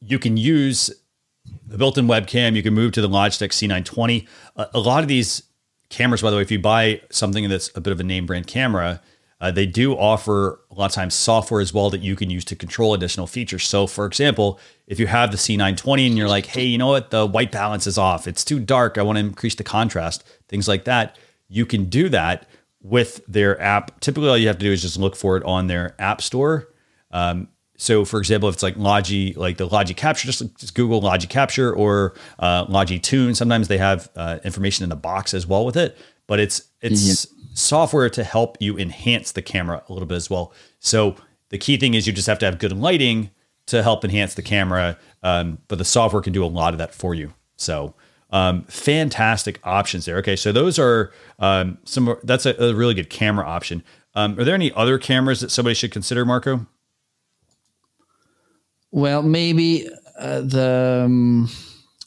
S2: you can use the built-in webcam. You can move to the Logitech C920. Uh, a lot of these cameras, by the way, if you buy something that's a bit of a name brand camera, uh, they do offer a lot of times software as well that you can use to control additional features. So, for example, if you have the C920 and you're like, hey, you know what, the white balance is off, it's too dark, I want to increase the contrast, things like that, you can do that with their app. Typically, all you have to do is just look for it on their app store. Um, so, for example, if it's like Logi, like the Logi Capture, just, just Google Logi Capture or uh, Logi Tune. Sometimes they have uh, information in the box as well with it, but it's it's software to help you enhance the camera a little bit as well. So the key thing is you just have to have good lighting to help enhance the camera, um, but the software can do a lot of that for you. So um, fantastic options there. Okay, so those are um, some. That's a, a, really good camera option. Um, are there any other cameras that somebody should consider, Marco?
S3: Well, maybe uh, the.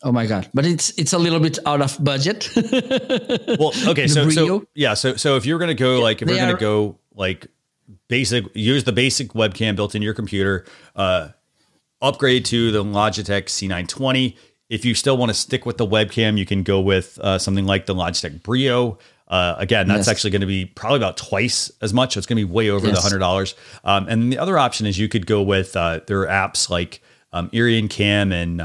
S3: Oh my god! But it's it's a little bit out of budget.
S2: well, okay, so so yeah, so so if you're gonna go like if you're gonna go like basic, use the basic webcam built in your computer, uh, upgrade to the Logitech C920. If you still want to stick with the webcam, you can go with uh, something like the Logitech Brio. Uh, again, that's yes. actually going to be probably about twice as much. It's going to be way over yes. the hundred dollars. Um, and the other option is you could go with uh, their apps like um, Iriun Cam and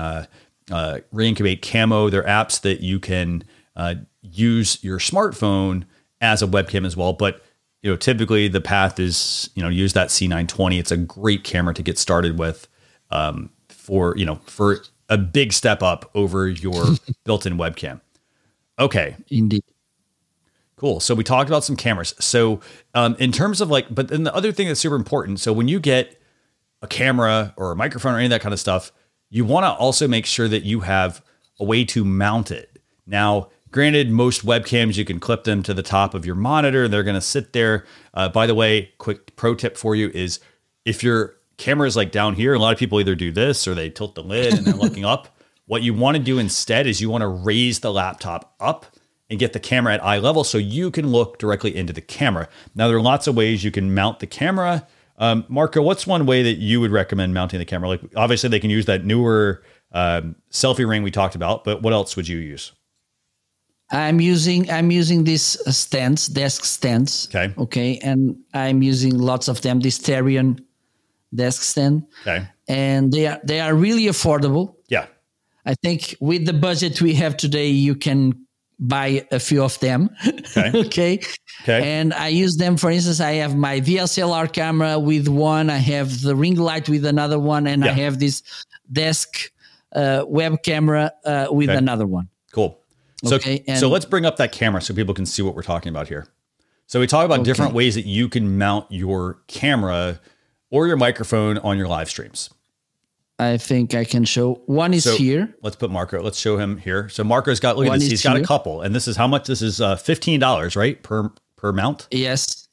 S2: uh, Reincubate Camo. They're apps that you can uh, use your smartphone as a webcam as well. But you know, typically the path is you know use that C920. It's a great camera to get started with um, for you know for a big step up over your built-in webcam. Okay,
S3: Indeed.
S2: Cool. So we talked about some cameras. So um, in terms of like, but then the other thing that's super important. So when you get a camera or a microphone or any of that kind of stuff, you want to also make sure that you have a way to mount it. Now, granted, most webcams you can clip them to the top of your monitor. And they're going to sit there. Uh, by the way, quick pro tip for you is if your camera is like down here, a lot of people either do this or they tilt the lid and they're looking up. What you want to do instead is you want to raise the laptop up and get the camera at eye level so you can look directly into the camera. Now, there are lots of ways you can mount the camera. Um, Marco, what's one way that you would recommend mounting the camera? Like, obviously, they can use that Neewer um, selfie ring we talked about, but what else would you use?
S3: I'm using I'm using these stands, desk stands.
S2: Okay.
S3: Okay, and I'm using lots of them. This Therion desk stand.
S2: Okay.
S3: And they are they are really affordable.
S2: Yeah.
S3: I think with the budget we have today, you can buy a few of them.
S2: Okay.
S3: okay.
S2: Okay.
S3: And I use them. For instance, I have my DSLR camera with one. I have the ring light with another one, and I have this desk uh, web camera uh, with
S2: Okay.
S3: another one.
S2: Cool. So,
S3: Okay, and-
S2: so let's bring up that camera so people can see what we're talking about here. So we talk about different ways that you can mount your camera or your microphone on your live streams.
S3: I think I can show. One is
S2: So
S3: here.
S2: let's put Marco. Let's show him here. So Marco's got look at this. He's got a couple, and this is how much? This is uh, fifteen dollars, right per per mount.
S3: Yes.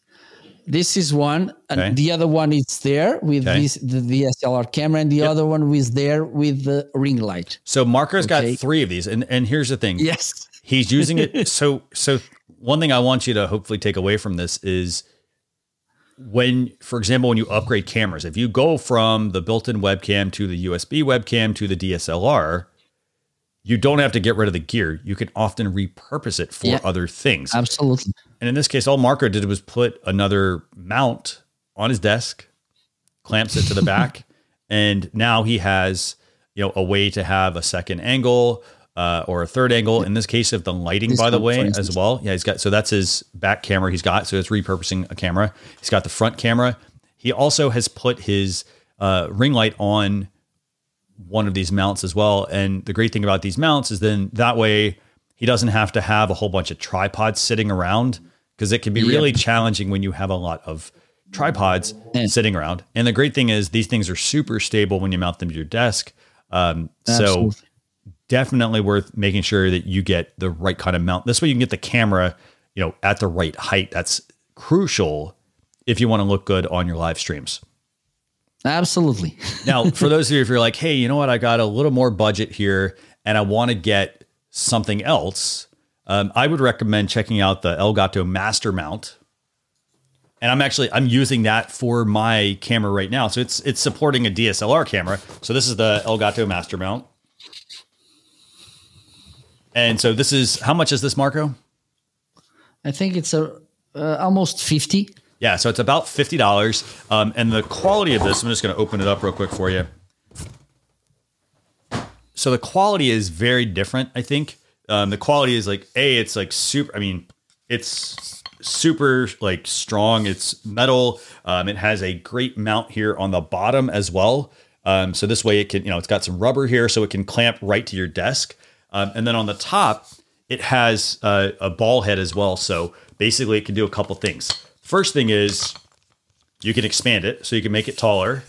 S3: This is one, and
S2: Okay.
S3: the other one is there with
S2: Okay.
S3: this the DSLR camera, and the other one is there with the ring light.
S2: So Marco's
S3: Okay.
S2: got three of these, and and here's the thing.
S3: Yes.
S2: He's using it. so so one thing I want you to hopefully take away from this is when, for example, when you upgrade cameras, if you go from the built-in webcam to the USB webcam to the DSLR, you don't have to get rid of the gear. You can often repurpose it for
S3: Yeah.
S2: other things.
S3: Absolutely.
S2: And in this case, all Marco did was put another mount on his desk, clamps it to the back, and now he has you know a way to have a second angle uh, or a third angle. In this case, of the lighting,
S3: This
S2: by the way, as well. Yeah, he's got so that's his back camera. He's got so it's repurposing a camera. He's got the front camera. He also has put his uh, ring light on one of these mounts as well. And the great thing about these mounts is then that way he doesn't have to have a whole bunch of tripods sitting around because it can be
S3: Yep.
S2: really challenging when you have a lot of tripods
S3: And-
S2: sitting around. And the great thing is these things are super stable when you mount them to your desk. Um, so. Definitely worth making sure that you get the right kind of mount. This way you can get the camera, you know, at the right height. That's crucial if you want to look good on your live streams.
S3: Absolutely.
S2: Now, for those of you, if you're like, hey, you know what, I got a little more budget here and I want to get something else, um, I would recommend checking out the Elgato Master Mount. And I'm actually I'm using that for my camera right now. So it's it's supporting a DSLR camera. So this is the Elgato Master Mount. And so this is how much is this, Marco?
S3: I think it's a uh, almost fifty.
S2: Yeah, so it's about fifty dollars, um, and the quality of this. I'm just going to open it up real quick for you. So the quality is very different. I think um, the quality is like a. It's like super. I mean, it's super like strong. It's metal. Um, it has a great mount here on the bottom as well. Um, so this way it can, you know, it's got some rubber here, so it can clamp right to your desk. Um, and then on the top, it has uh, a ball head as well. So basically, it can do a couple things. First thing is you can expand it, so you can make it taller.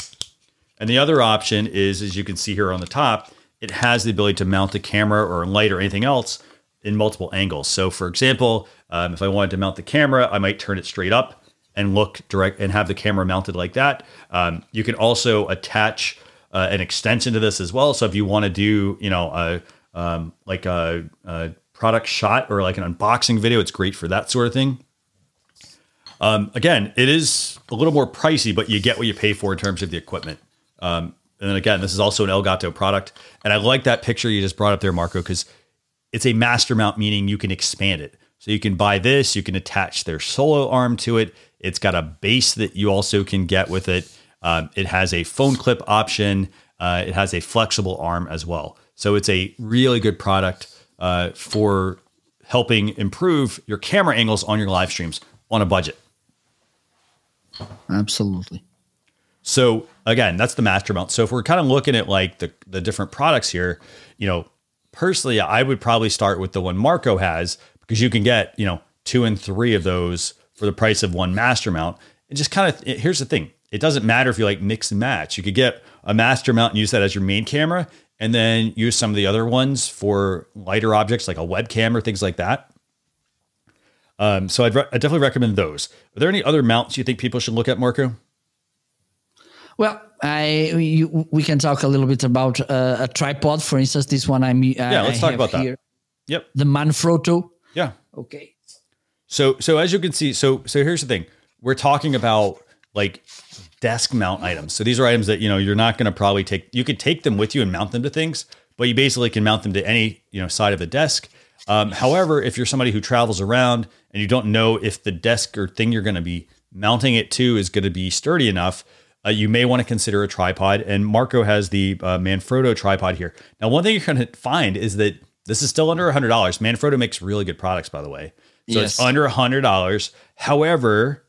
S2: And the other option is, as you can see here on the top, it has the ability to mount the camera or light or anything else in multiple angles. So, for example, um, if I wanted to mount the camera, I might turn it straight up and look direct and have the camera mounted like that. Um, you can also attach uh, an extension to this as well. So, if you want to do, you know, a um, like a, a product shot or like an unboxing video, it's great for that sort of thing. Um, again, it is a little more pricey, but you get what you pay for in terms of the equipment. Um, and then again, this is also an Elgato product. And I like that picture you just brought up there, Marco, because it's a master mount, meaning you can expand it. So you can buy this, you can attach their solo arm to it. It's got a base that you also can get with it. Um, it has a phone clip option. Uh, it has a flexible arm as well. So it's a really good product uh, for helping improve your camera angles on your live streams on a budget.
S3: Absolutely.
S2: So again, that's the master mount. So if we're kind of looking at like the the different products here, you know, personally, I would probably start with the one Marco has because you can get you know two and three of those for the price of one master mount. And just kind of here's the thing: it doesn't matter if you like mix and match. You could get a master mount and use that as your main camera, and then use some of the other ones for lighter objects like a webcam or things like that. Um, so I'd, re- I'd definitely recommend those. Are there any other mounts you think people should look at, Marco?
S3: Well, I you, we can talk a little bit about uh, a tripod, for instance. This one I'm
S2: yeah. Let's
S3: I
S2: talk about
S3: here.
S2: that. Yep.
S3: The Manfrotto.
S2: Yeah.
S3: Okay.
S2: So so as you can see, so so here's the thing. We're talking about like desk mount items. So these are items that you know you're not going to probably take. You could take them with you and mount them to things, but you basically can mount them to any you know side of the desk. Um, however, if you're somebody who travels around and you don't know if the desk or thing you're going to be mounting it to is going to be sturdy enough, uh, you may want to consider a tripod. And Marco has the uh, Manfrotto tripod here. Now, one thing you're going to find is that this is still under $100. Manfrotto makes really good products, by the way. So
S3: Yes.
S2: it's under $100. However,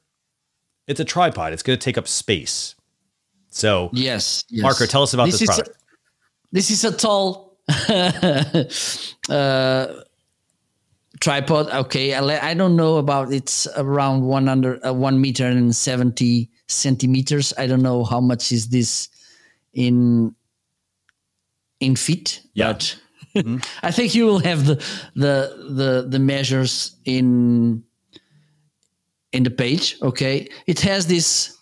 S2: it's a tripod. It's going to take up space. So,
S3: Yes. yes.
S2: Marco, tell us about this,
S3: is
S2: product.
S3: A, this is a tall uh, tripod. Okay, I, I don't know about it's around one under uh, one meter and seventy centimeters. I don't know how much is this in in feet.
S2: Yeah.
S3: But I think you will have the the the the measures in in the page. Okay, it has this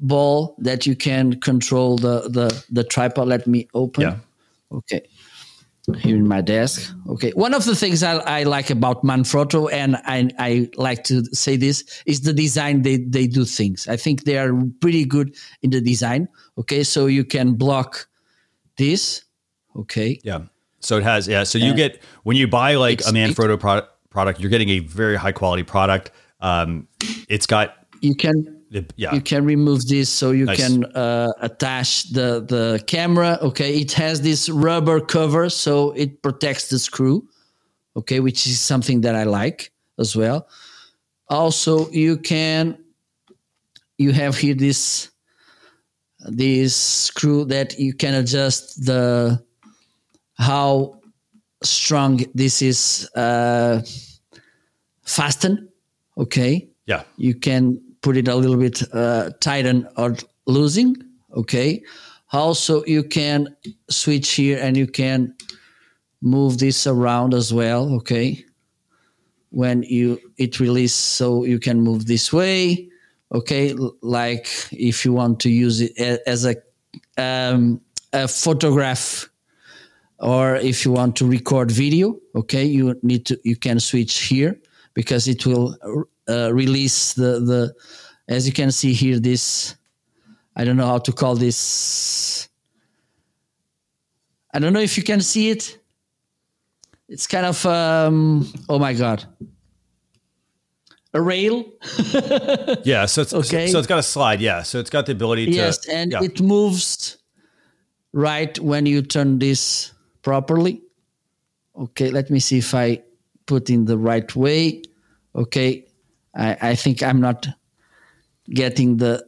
S3: ball that you can control the the the tripod. Let me open.
S2: Yeah.
S3: Okay. Here in my desk. Okay. One of the things I, I like about Manfrotto, and I, I like to say this, is the design they, they do things. I think they are pretty good in the design. Okay. So you can block this. Okay.
S2: Yeah. So it has, yeah. So you get, when you buy like a Manfrotto product, product, you're getting a very high quality product. Um, it's got,
S3: You can
S2: the, yeah.
S3: you can remove this so you
S2: Nice.
S3: can uh, attach the the camera okay it has this rubber cover so it protects the screw okay which is something that i like as well also you can you have here this this screw that you can adjust the how strong this is uh fastened okay?
S2: Yeah.
S3: you can put it a little bit uh, tighten or losing okay? Also you can switch here and you can move this around as well okay? When you it release so you can move this way okay? Like if you want to use it as a um, a photograph or if you want to record video okay? You need to you can switch here because it will uh, release the the as you can see here this i don't know how to call this i don't know if you can see it it's kind of um oh my god a rail
S2: Yeah. So it's,
S3: Okay.
S2: so it's got a slide. Yeah. So it's got the ability to,
S3: yes and
S2: yeah.
S3: it moves right when you turn this properly okay let me see if i put in the right way okay i i think i'm not getting the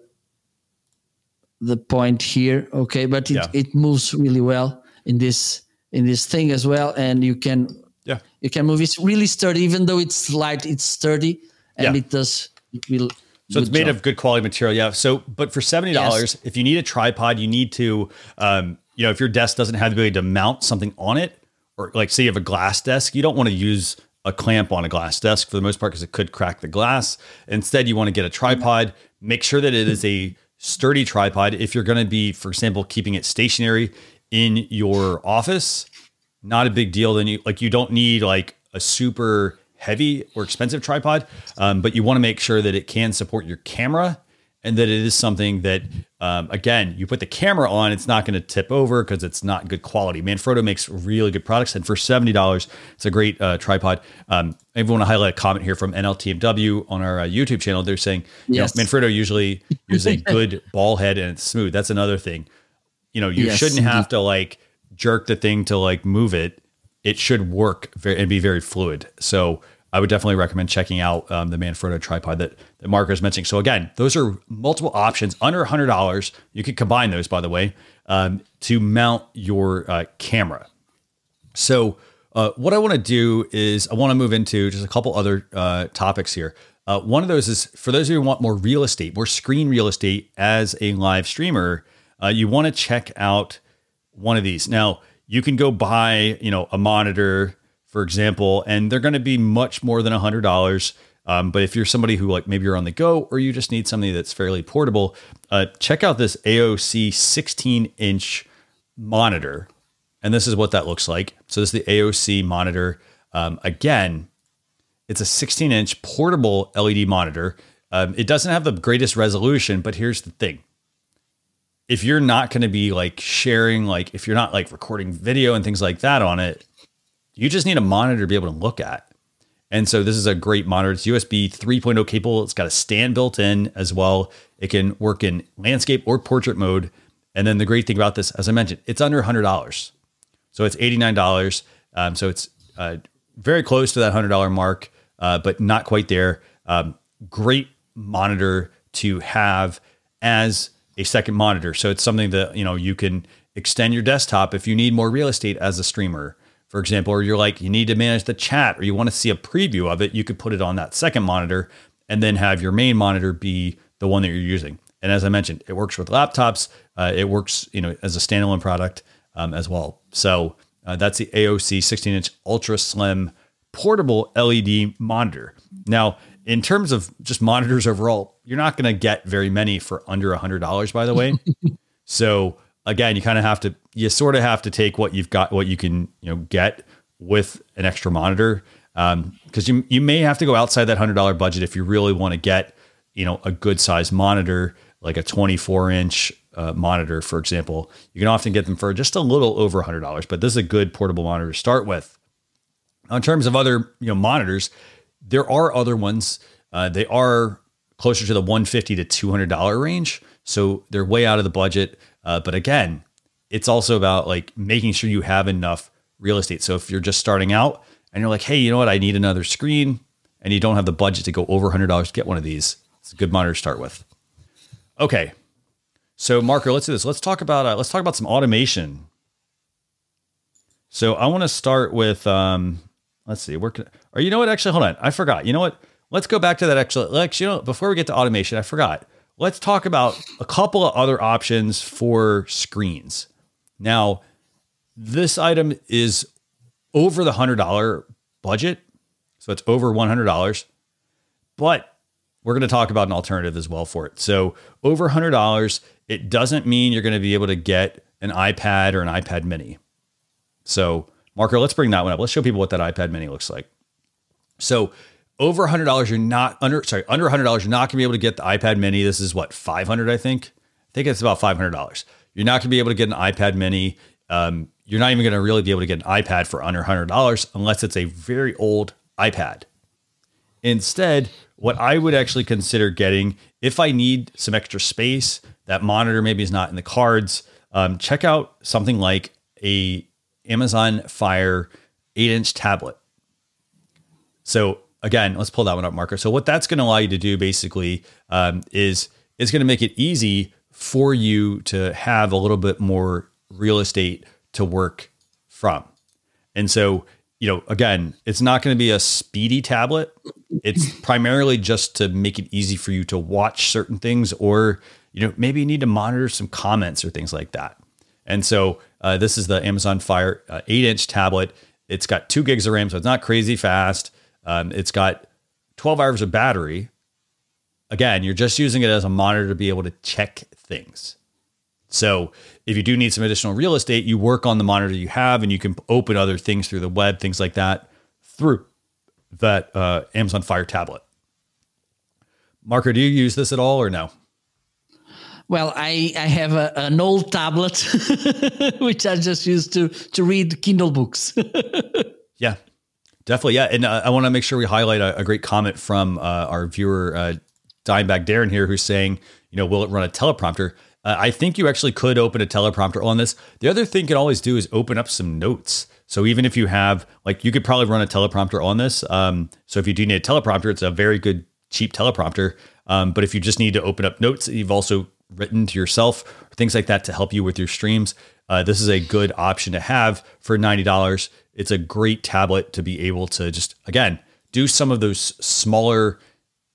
S3: the point here okay but it,
S2: Yeah.
S3: it moves really well in this in this thing as well and you can
S2: yeah.
S3: you can move it's really sturdy even though it's light it's sturdy and
S2: Yeah.
S3: it does it will
S2: So it's made
S3: job.
S2: of good quality material. Yeah. So, but for seventy dollars, if you need a tripod, you need to, um, you know, if your desk doesn't have the ability to mount something on it, or like say you have a glass desk, you don't want to use a clamp on a glass desk for the most part because it could crack the glass. Instead, you want to get a tripod. Make sure that it is a sturdy tripod. If you're going to be, for example, keeping it stationary in your office, not a big deal. Then you like you don't need like a super heavy or expensive tripod, um, but you want to make sure that it can support your camera and that it is something that um, again you put the camera on, it's not going to tip over because it's not good quality. Manfrotto makes really good products, and for seventy dollars, it's a great uh, tripod. Um, I want to highlight a comment here from NLTMW on our uh, YouTube channel. They're saying,
S3: Yes.
S2: you know, Manfrotto usually uses a good ball head and it's smooth. That's another thing you know you
S3: Yes,
S2: shouldn't have to like jerk the thing to like move it, it should work very, and be very fluid. So I would definitely recommend checking out um, the Manfrotto tripod that, that Marco is mentioning. So again, those are multiple options under $100. You can combine those, by the way, um, to mount your uh, camera. So uh, what I want to do is I want to move into just a couple other uh, topics here. Uh, one of those is for those of you who want more real estate, more screen real estate as a live streamer, uh, you want to check out one of these. Now, you can go buy, you know, a monitor, for example, and they're going to be much more than a hundred dollars. Um, but if you're somebody who like maybe you're on the go or you just need something that's fairly portable, uh, check out this AOC 16 inch monitor. And this is what that looks like. So this is the AOC monitor. Um, again, it's a 16 inch portable LED monitor. Um, it doesn't have the greatest resolution, but here's the thing. If you're not going to be like sharing, like if you're not like recording video and things like that on it, you just need a monitor to be able to look at. And so this is a great monitor. It's USB 3.0 capable. It's got a stand built in as well. It can work in landscape or portrait mode. And then the great thing about this, as I mentioned, it's under $100. So it's $89. Um, so it's uh, very close to that $100 mark uh, but not quite there. Um, great monitor to have as a second monitor. So it's something that you know you can extend your desktop if you need more real estate as a streamer, for example, or you're like you need to manage the chat or you want to see a preview of it. You could put it on that second monitor and then have your main monitor be the one that you're using. And as I mentioned, it works with laptops. Uh, it works, you know, as a standalone product um, as well. So uh, that's the AOC 16-inch ultra slim portable LED monitor. Now, in terms of just monitors overall, you're not going to get very many for under a hundred dollars, by the way. so again, you kind of have to, you sort of have to take what you've got, what you can, you know, get with an extra monitor. Um, cause you, you may have to go outside that hundred dollar budget if you really want to get, you know, a good size monitor, like a 24 inch uh, monitor, for example. You can often get them for just a little over hundred dollars, but this is a good portable monitor to start with. In terms of other you know monitors, there are other ones. Uh, they are closer to the 150 to 200 dollar range, so they're way out of the budget. Uh, but again, it's also about like making sure you have enough real estate. So if you're just starting out and you're like, hey, you know what, I need another screen, and you don't have the budget to go over hundred dollars to get one of these, it's a good monitor to start with. Okay, so Marco, let's do this. Let's talk about uh, let's talk about some automation. So I want to start with um, Let's see. We're or you know what? Actually, hold on. I forgot. You know what? Let's go back to that. Actually, like you know, before we get to automation, I forgot. Let's talk about a couple of other options for screens. Now, this item is over the hundred dollar budget, so it's over one hundred dollars. But we're going to talk about an alternative as well for it. So over hundred dollars, it doesn't mean you're going to be able to get an iPad or an iPad Mini. So Marco, let's bring that one up. Let's show people what that iPad mini looks like. So over $100, you're not under, sorry, under $100, you're not gonna be able to get the iPad mini. This is what, 500, I think? I think it's about $500. You're not gonna be able to get an iPad mini. Um, you're not even gonna really be able to get an iPad for under $100 unless it's a very old iPad. Instead, what I would actually consider getting if I need some extra space, that monitor maybe is not in the cards, um, check out something like a Amazon Fire 8 inch tablet. So again, let's pull that one up, Marco. So what that's going to allow you to do basically um, is is going to make it easy for you to have a little bit more real estate to work from. And so, you know, again, it's not going to be a speedy tablet. It's primarily just to make it easy for you to watch certain things or, you know, maybe you need to monitor some comments or things like that. And so uh, this is the Amazon Fire uh, eight inch tablet. It's got two gigs of RAM, so it's not crazy fast. Um, it's got 12 hours of battery. Again, you're just using it as a monitor to be able to check things. So if you do need some additional real estate, you work on the monitor you have and you can open other things through the web, things like that, through that uh, Amazon Fire tablet. Marco, do you use this at all or no?
S3: Well, I, I have a, an old tablet, which I just use to, to read Kindle books.
S2: yeah, definitely. Yeah. And uh, I want to make sure we highlight a, a great comment from uh, our viewer, uh, Dimebag Darren here, who's saying, you know, will it run a teleprompter? uh, I think you actually could open a teleprompter on this. The other thing you can always do is open up some notes. So even if you have, like, you could probably run a teleprompter on this. Um, so if you do need a teleprompter, it's a very good, cheap teleprompter. Um, but if you just need to open up notes that you've also written to yourself, things like that to help you with your streams, uh, this is a good option to have for $90. It's a great tablet to be able to just, again, do some of those smaller,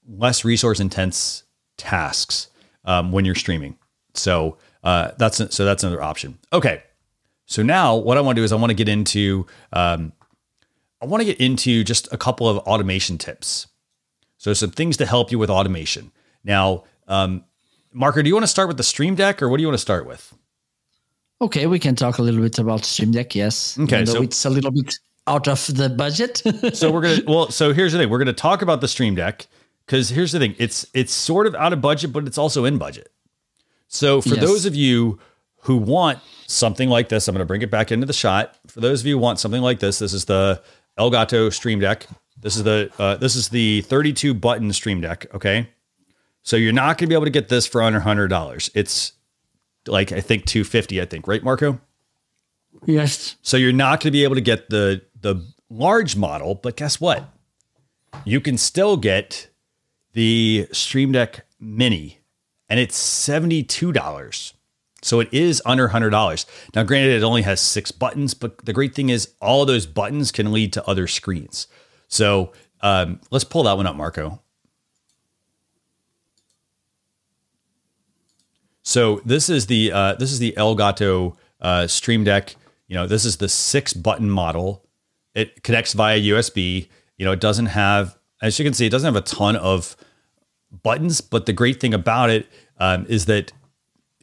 S2: less resource intense tasks um, when you're streaming. So uh, that's so that's another option. Okay, so now what I want to do is I want to get into um, I want to get into just a couple of automation tips. So some things to help you with automation. Now, um, Marco, do you want to start with the Stream Deck or what do you want to start with?
S3: Okay, we can talk a little bit about Stream Deck. Yes.
S2: Okay, so
S3: it's a little bit out of the budget.
S2: so we're gonna well, so here's the thing: we're gonna talk about the Stream Deck because here's the thing: it's it's sort of out of budget, but it's also in budget. So for yes. those of you who want something like this, I'm going to bring it back into the shot. For those of you who want something like this, this is the Elgato Stream Deck. This is the uh, this is the 32 button Stream Deck. Okay, so you're not going to be able to get this for under hundred dollars. It's like I think 250. I think right, Marco.
S3: Yes.
S2: So you're not going to be able to get the the large model, but guess what? You can still get the Stream Deck Mini and it's $72. So it is under $100. Now, granted, it only has six buttons, but the great thing is all of those buttons can lead to other screens. So um, let's pull that one up, Marco. So this is the uh, this is the Elgato uh, Stream Deck. You know, this is the six button model. It connects via USB. You know, it doesn't have, as you can see, it doesn't have a ton of buttons. But the great thing about it um, is that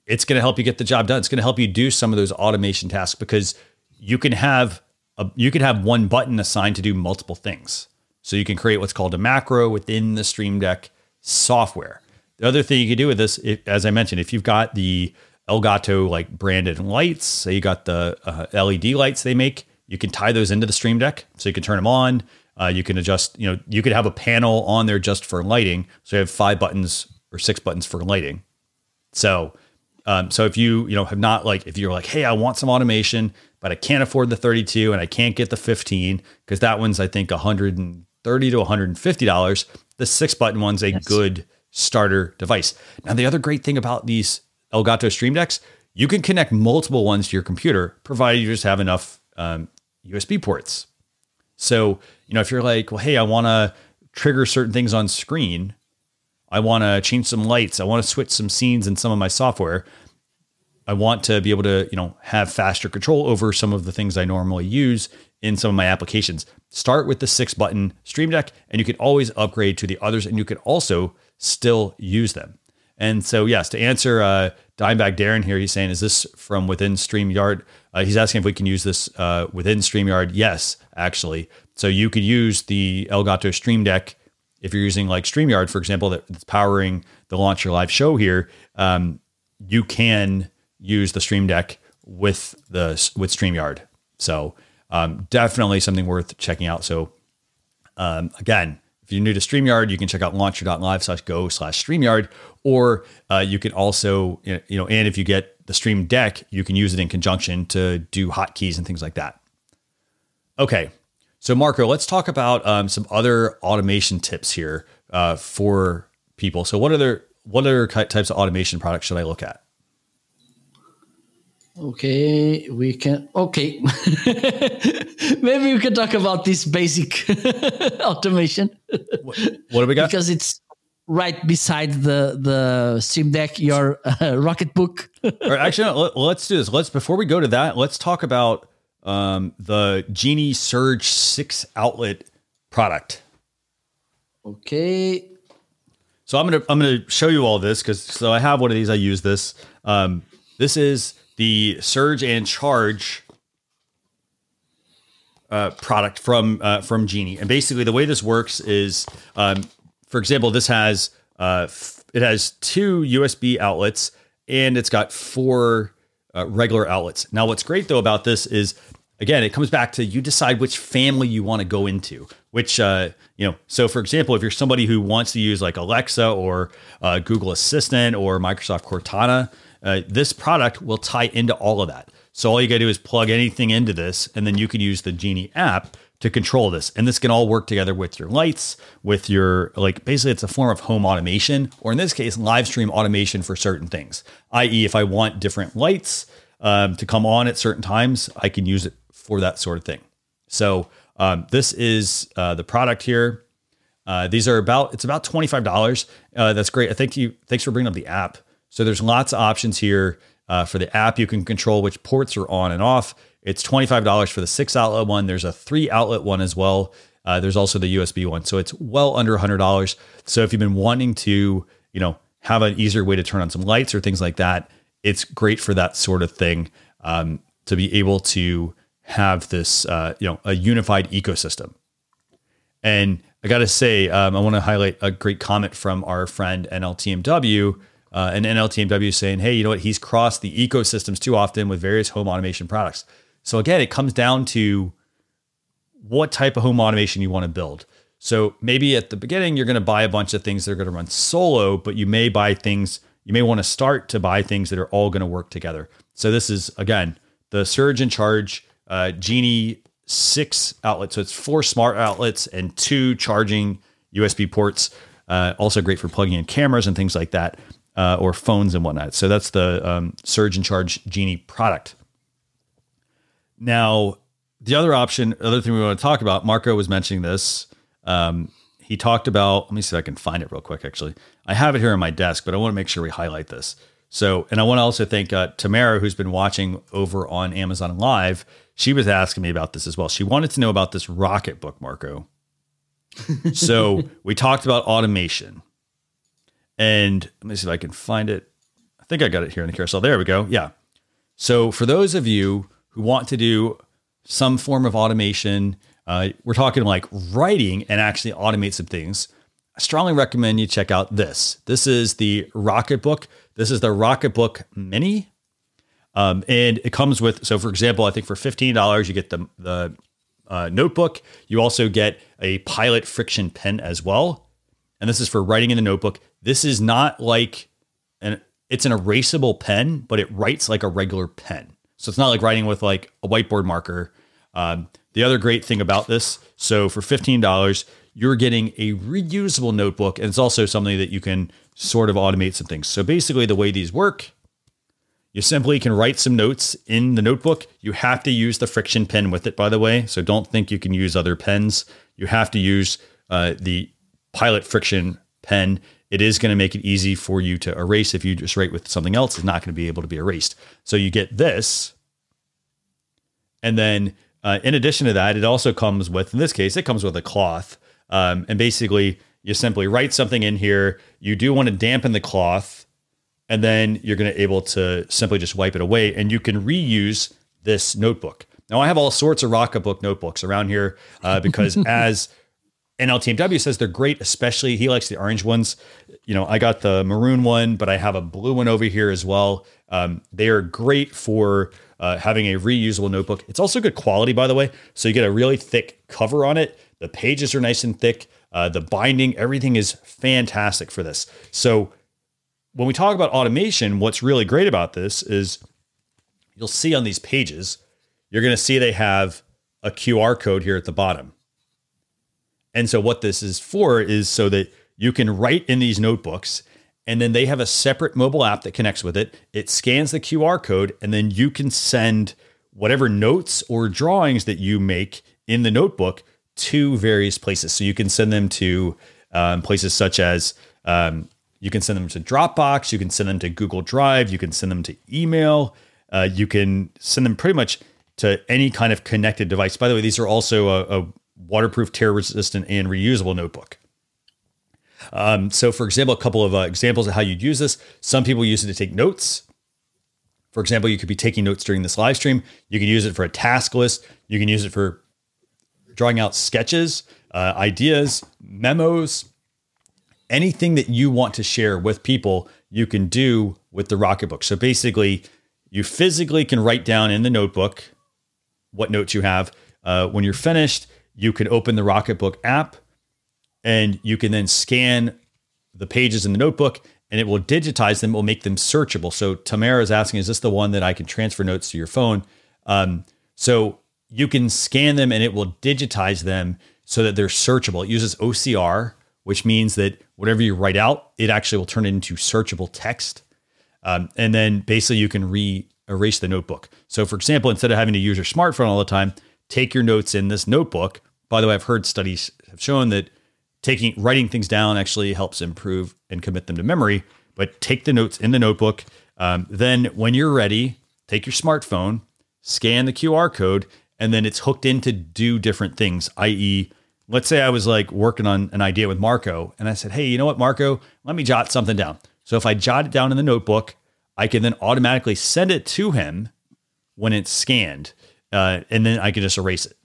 S2: it's going to help you get the job done. It's going to help you do some of those automation tasks because you can have a, you can have one button assigned to do multiple things. So you can create what's called a macro within the Stream Deck software. The other thing you can do with this, if, as I mentioned, if you've got the Elgato like branded lights, so you got the uh, LED lights they make, you can tie those into the Stream Deck, so you can turn them on. Uh, you can adjust, you know, you could have a panel on there just for lighting. So you have five buttons or six buttons for lighting. So, um, so if you, you know, have not like, if you're like, hey, I want some automation, but I can't afford the 32 and I can't get the 15 because that one's, I think, 130 to 150 dollars. The six button one's a yes. good starter device. Now, the other great thing about these Elgato Stream Decks, you can connect multiple ones to your computer, provided you just have enough um, USB ports. So, you know, if you're like, well, hey, I want to trigger certain things on screen, I want to change some lights, I want to switch some scenes in some of my software. I want to be able to, you know, have faster control over some of the things I normally use in some of my applications. Start with the six button Stream Deck, and you can always upgrade to the others, and you can also still use them. And so, yes, to answer uh, Dimebag Darren here, he's saying, is this from within StreamYard? Uh, he's asking if we can use this uh, within StreamYard. Yes, actually. So you could use the Elgato Stream Deck if you're using like StreamYard, for example, that's powering the Launch Your Live show here. Um, you can use the Stream Deck with the with StreamYard. So um, definitely something worth checking out. So um, again, if you're new to StreamYard, you can check out launchyour.live slash go slash StreamYard, or uh, you can also, you know, and if you get the Stream Deck, you can use it in conjunction to do hotkeys and things like that. Okay. So, Marco, let's talk about um, some other automation tips here uh, for people. So, what other what other types of automation products should I look at?
S3: Okay, we can. Okay, maybe we can talk about this basic automation.
S2: What, what do we got?
S3: because it's right beside the the Stream Deck, your uh, Rocket Book.
S2: or actually, no, let, us do this. Let's before we go to that, let's talk about um, the Geeni Surge six outlet product.
S3: Okay.
S2: So I'm gonna I'm gonna show you all this because so I have one of these. I use this. Um, this is the Surge and Charge uh, product from uh, from Geeni. And basically, the way this works is, um, for example, this has uh, f- it has two USB outlets and it's got four uh, regular outlets. Now, what's great though about this is again, it comes back to you decide which family you want to go into. Which uh, you know, so for example, if you're somebody who wants to use like Alexa or uh, Google Assistant or Microsoft Cortana, uh, this product will tie into all of that. So all you got to do is plug anything into this, and then you can use the Geeni app to control this. And this can all work together with your lights, with your like basically it's a form of home automation, or in this case, live stream automation for certain things. I.e., if I want different lights um, to come on at certain times, I can use it for that sort of thing. So um, this is uh, the product here. Uh, these are about it's about twenty five dollars. Uh, that's great. I thank you. Thanks for bringing up the app. So there's lots of options here uh, for the app. You can control which ports are on and off. It's $25 for the six outlet one. There's a three outlet one as well. Uh, there's also the USB one. So it's well under $100. So if you've been wanting to, you know, have an easier way to turn on some lights or things like that, it's great for that sort of thing um, to be able to have this, uh, you know, a unified ecosystem. And I got to say, um, I want to highlight a great comment from our friend NLTMW. Uh, and NLTMW saying, hey, you know what? He's crossed the ecosystems too often with various home automation products. So again, it comes down to what type of home automation you want to build. So maybe at the beginning, you're going to buy a bunch of things that are going to run solo, but you may buy things, you may want to start to buy things that are all going to work together. So this is, again, the Surge in Charge uh, Geeni six outlets. So it's four smart outlets and two charging USB ports. Uh, also great for plugging in cameras and things like that, uh, or phones and whatnot. So that's the um, Surge and Charge Geeni product. Now, the other option, other thing we want to talk about, Marco was mentioning this. Um, he talked about, let me see if I can find it real quick, actually. I have it here on my desk, but I want to make sure we highlight this. So, and I want to also thank uh, Tamara, who's been watching over on Amazon Live. She was asking me about this as well. She wanted to know about this Rocketbook, Marco. so, we talked about automation. And let me see if I can find it. I think I got it here in the carousel. There we go. Yeah. So, for those of you who want to do some form of automation, uh, we're talking like writing and actually automate some things. I strongly recommend you check out this. This is the Rocketbook. This is the Rocketbook Mini. Um, and it comes with, so for example, I think for $15, you get the, the uh, notebook. You also get a pilot friction pen as well. And this is for writing in the notebook. This is not like an, it's an erasable pen, but it writes like a regular pen. So it's not like writing with like a whiteboard marker. Um, the other great thing about this, so for $15, you're getting a reusable notebook, and it's also something that you can sort of automate some things. So basically, the way these work, you simply can write some notes in the notebook. You have to use the friction pen with it, by the way. So don't think you can use other pens. You have to use uh, the Pilot friction pen. It is going to make it easy for you to erase if you just write with something else. It's not going to be able to be erased. So you get this, and then uh, in addition to that, it also comes with, in this case, it comes with a cloth. Um, and basically, you simply write something in here. You do want to dampen the cloth, and then you're going to able to simply just wipe it away, and you can reuse this notebook. Now, I have all sorts of Rocketbook notebooks around here uh, because as NLTMW says they're great, especially he likes the orange ones. You know, I got the maroon one, but I have a blue one over here as well. Um, they are great for uh, having a reusable notebook. It's also good quality, by the way. So you get a really thick cover on it. The pages are nice and thick. Uh, the binding, everything is fantastic for this. So when we talk about automation, what's really great about this is you'll see on these pages, you're going to see they have a QR code here at the bottom. And so what this is for is so that you can write in these notebooks and then they have a separate mobile app that connects with it. It scans the QR code, and then you can send whatever notes or drawings that you make in the notebook to various places. So you can send them to um, places such as um, you can send them to Dropbox, you can send them to Google Drive, you can send them to email, uh, you can send them pretty much to any kind of connected device. By the way, these are also a, a waterproof, tear resistant, and reusable notebook. Um, so, for example, a couple of uh, examples of how you'd use this. Some people use it to take notes. For example, you could be taking notes during this live stream. You can use it for a task list. You can use it for drawing out sketches, uh, ideas, memos, anything that you want to share with people, you can do with the Rocketbook. So basically, you physically can write down in the notebook what notes you have. Uh, when you're finished, you can open the Rocketbook app and you can then scan the pages in the notebook and it will digitize them, it will make them searchable. So Tamara is asking, is this the one that I can transfer notes to your phone? Um, so you can scan them and it will digitize them so that they're searchable. It uses OCR, which means that whatever you write out, it actually will turn it into searchable text. Um, and then basically you can re erase the notebook. So, for example, instead of having to use your smartphone all the time, take your notes in this notebook. By the way, I've heard studies have shown that taking writing things down actually helps improve and commit them to memory. But take the notes in the notebook. Um, then, when you're ready, take your smartphone, scan the QR code, and then it's hooked in to do different things. I.e., let's say I was like working on an idea with Marco, and I said, "Hey, you know what, Marco? Let me jot something down." So if I jot it down in the notebook, I can then automatically send it to him when it's scanned, uh, and then I can just erase it.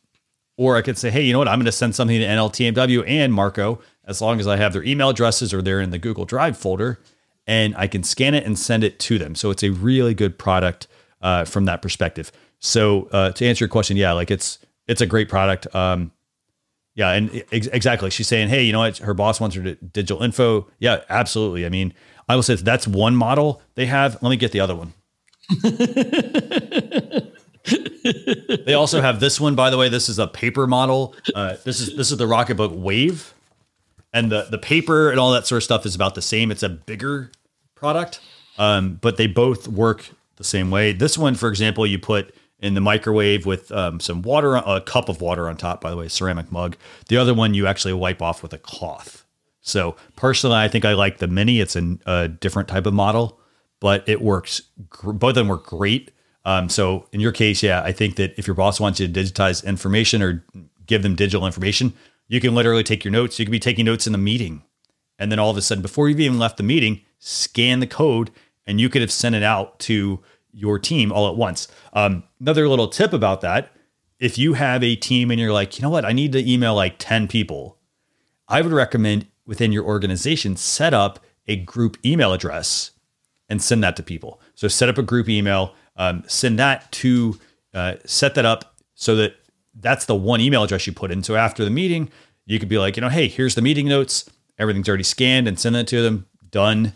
S2: Or I could say, hey, you know what? I'm going to send something to NLTMW and Marco as long as I have their email addresses or they're in the Google Drive folder, and I can scan it and send it to them. So it's a really good product uh, from that perspective. So uh, to answer your question, yeah, like it's it's a great product. Um, yeah, and ex- exactly. She's saying, hey, you know what? Her boss wants her to digital info. Yeah, absolutely. I mean, I will say that's one model they have. Let me get the other one. they also have this one, by the way. This is a paper model. Uh, this is this is the Rocketbook Wave, and the the paper and all that sort of stuff is about the same. It's a bigger product, um, but they both work the same way. This one, for example, you put in the microwave with um, some water, a cup of water on top. By the way, ceramic mug. The other one you actually wipe off with a cloth. So personally, I think I like the mini. It's a, a different type of model, but it works. Both of them work great um, so in your case, yeah, I think that if your boss wants you to digitize information or give them digital information, you can literally take your notes. You could be taking notes in the meeting. And then all of a sudden, before you've even left the meeting, scan the code and you could have sent it out to your team all at once. Um, another little tip about that if you have a team and you're like, you know what, I need to email like 10 people, I would recommend within your organization set up a group email address and send that to people. So set up a group email um, send that to uh, set that up so that that's the one email address you put in. So after the meeting, you could be like, you know, hey, here's the meeting notes. Everything's already scanned and send it to them. Done.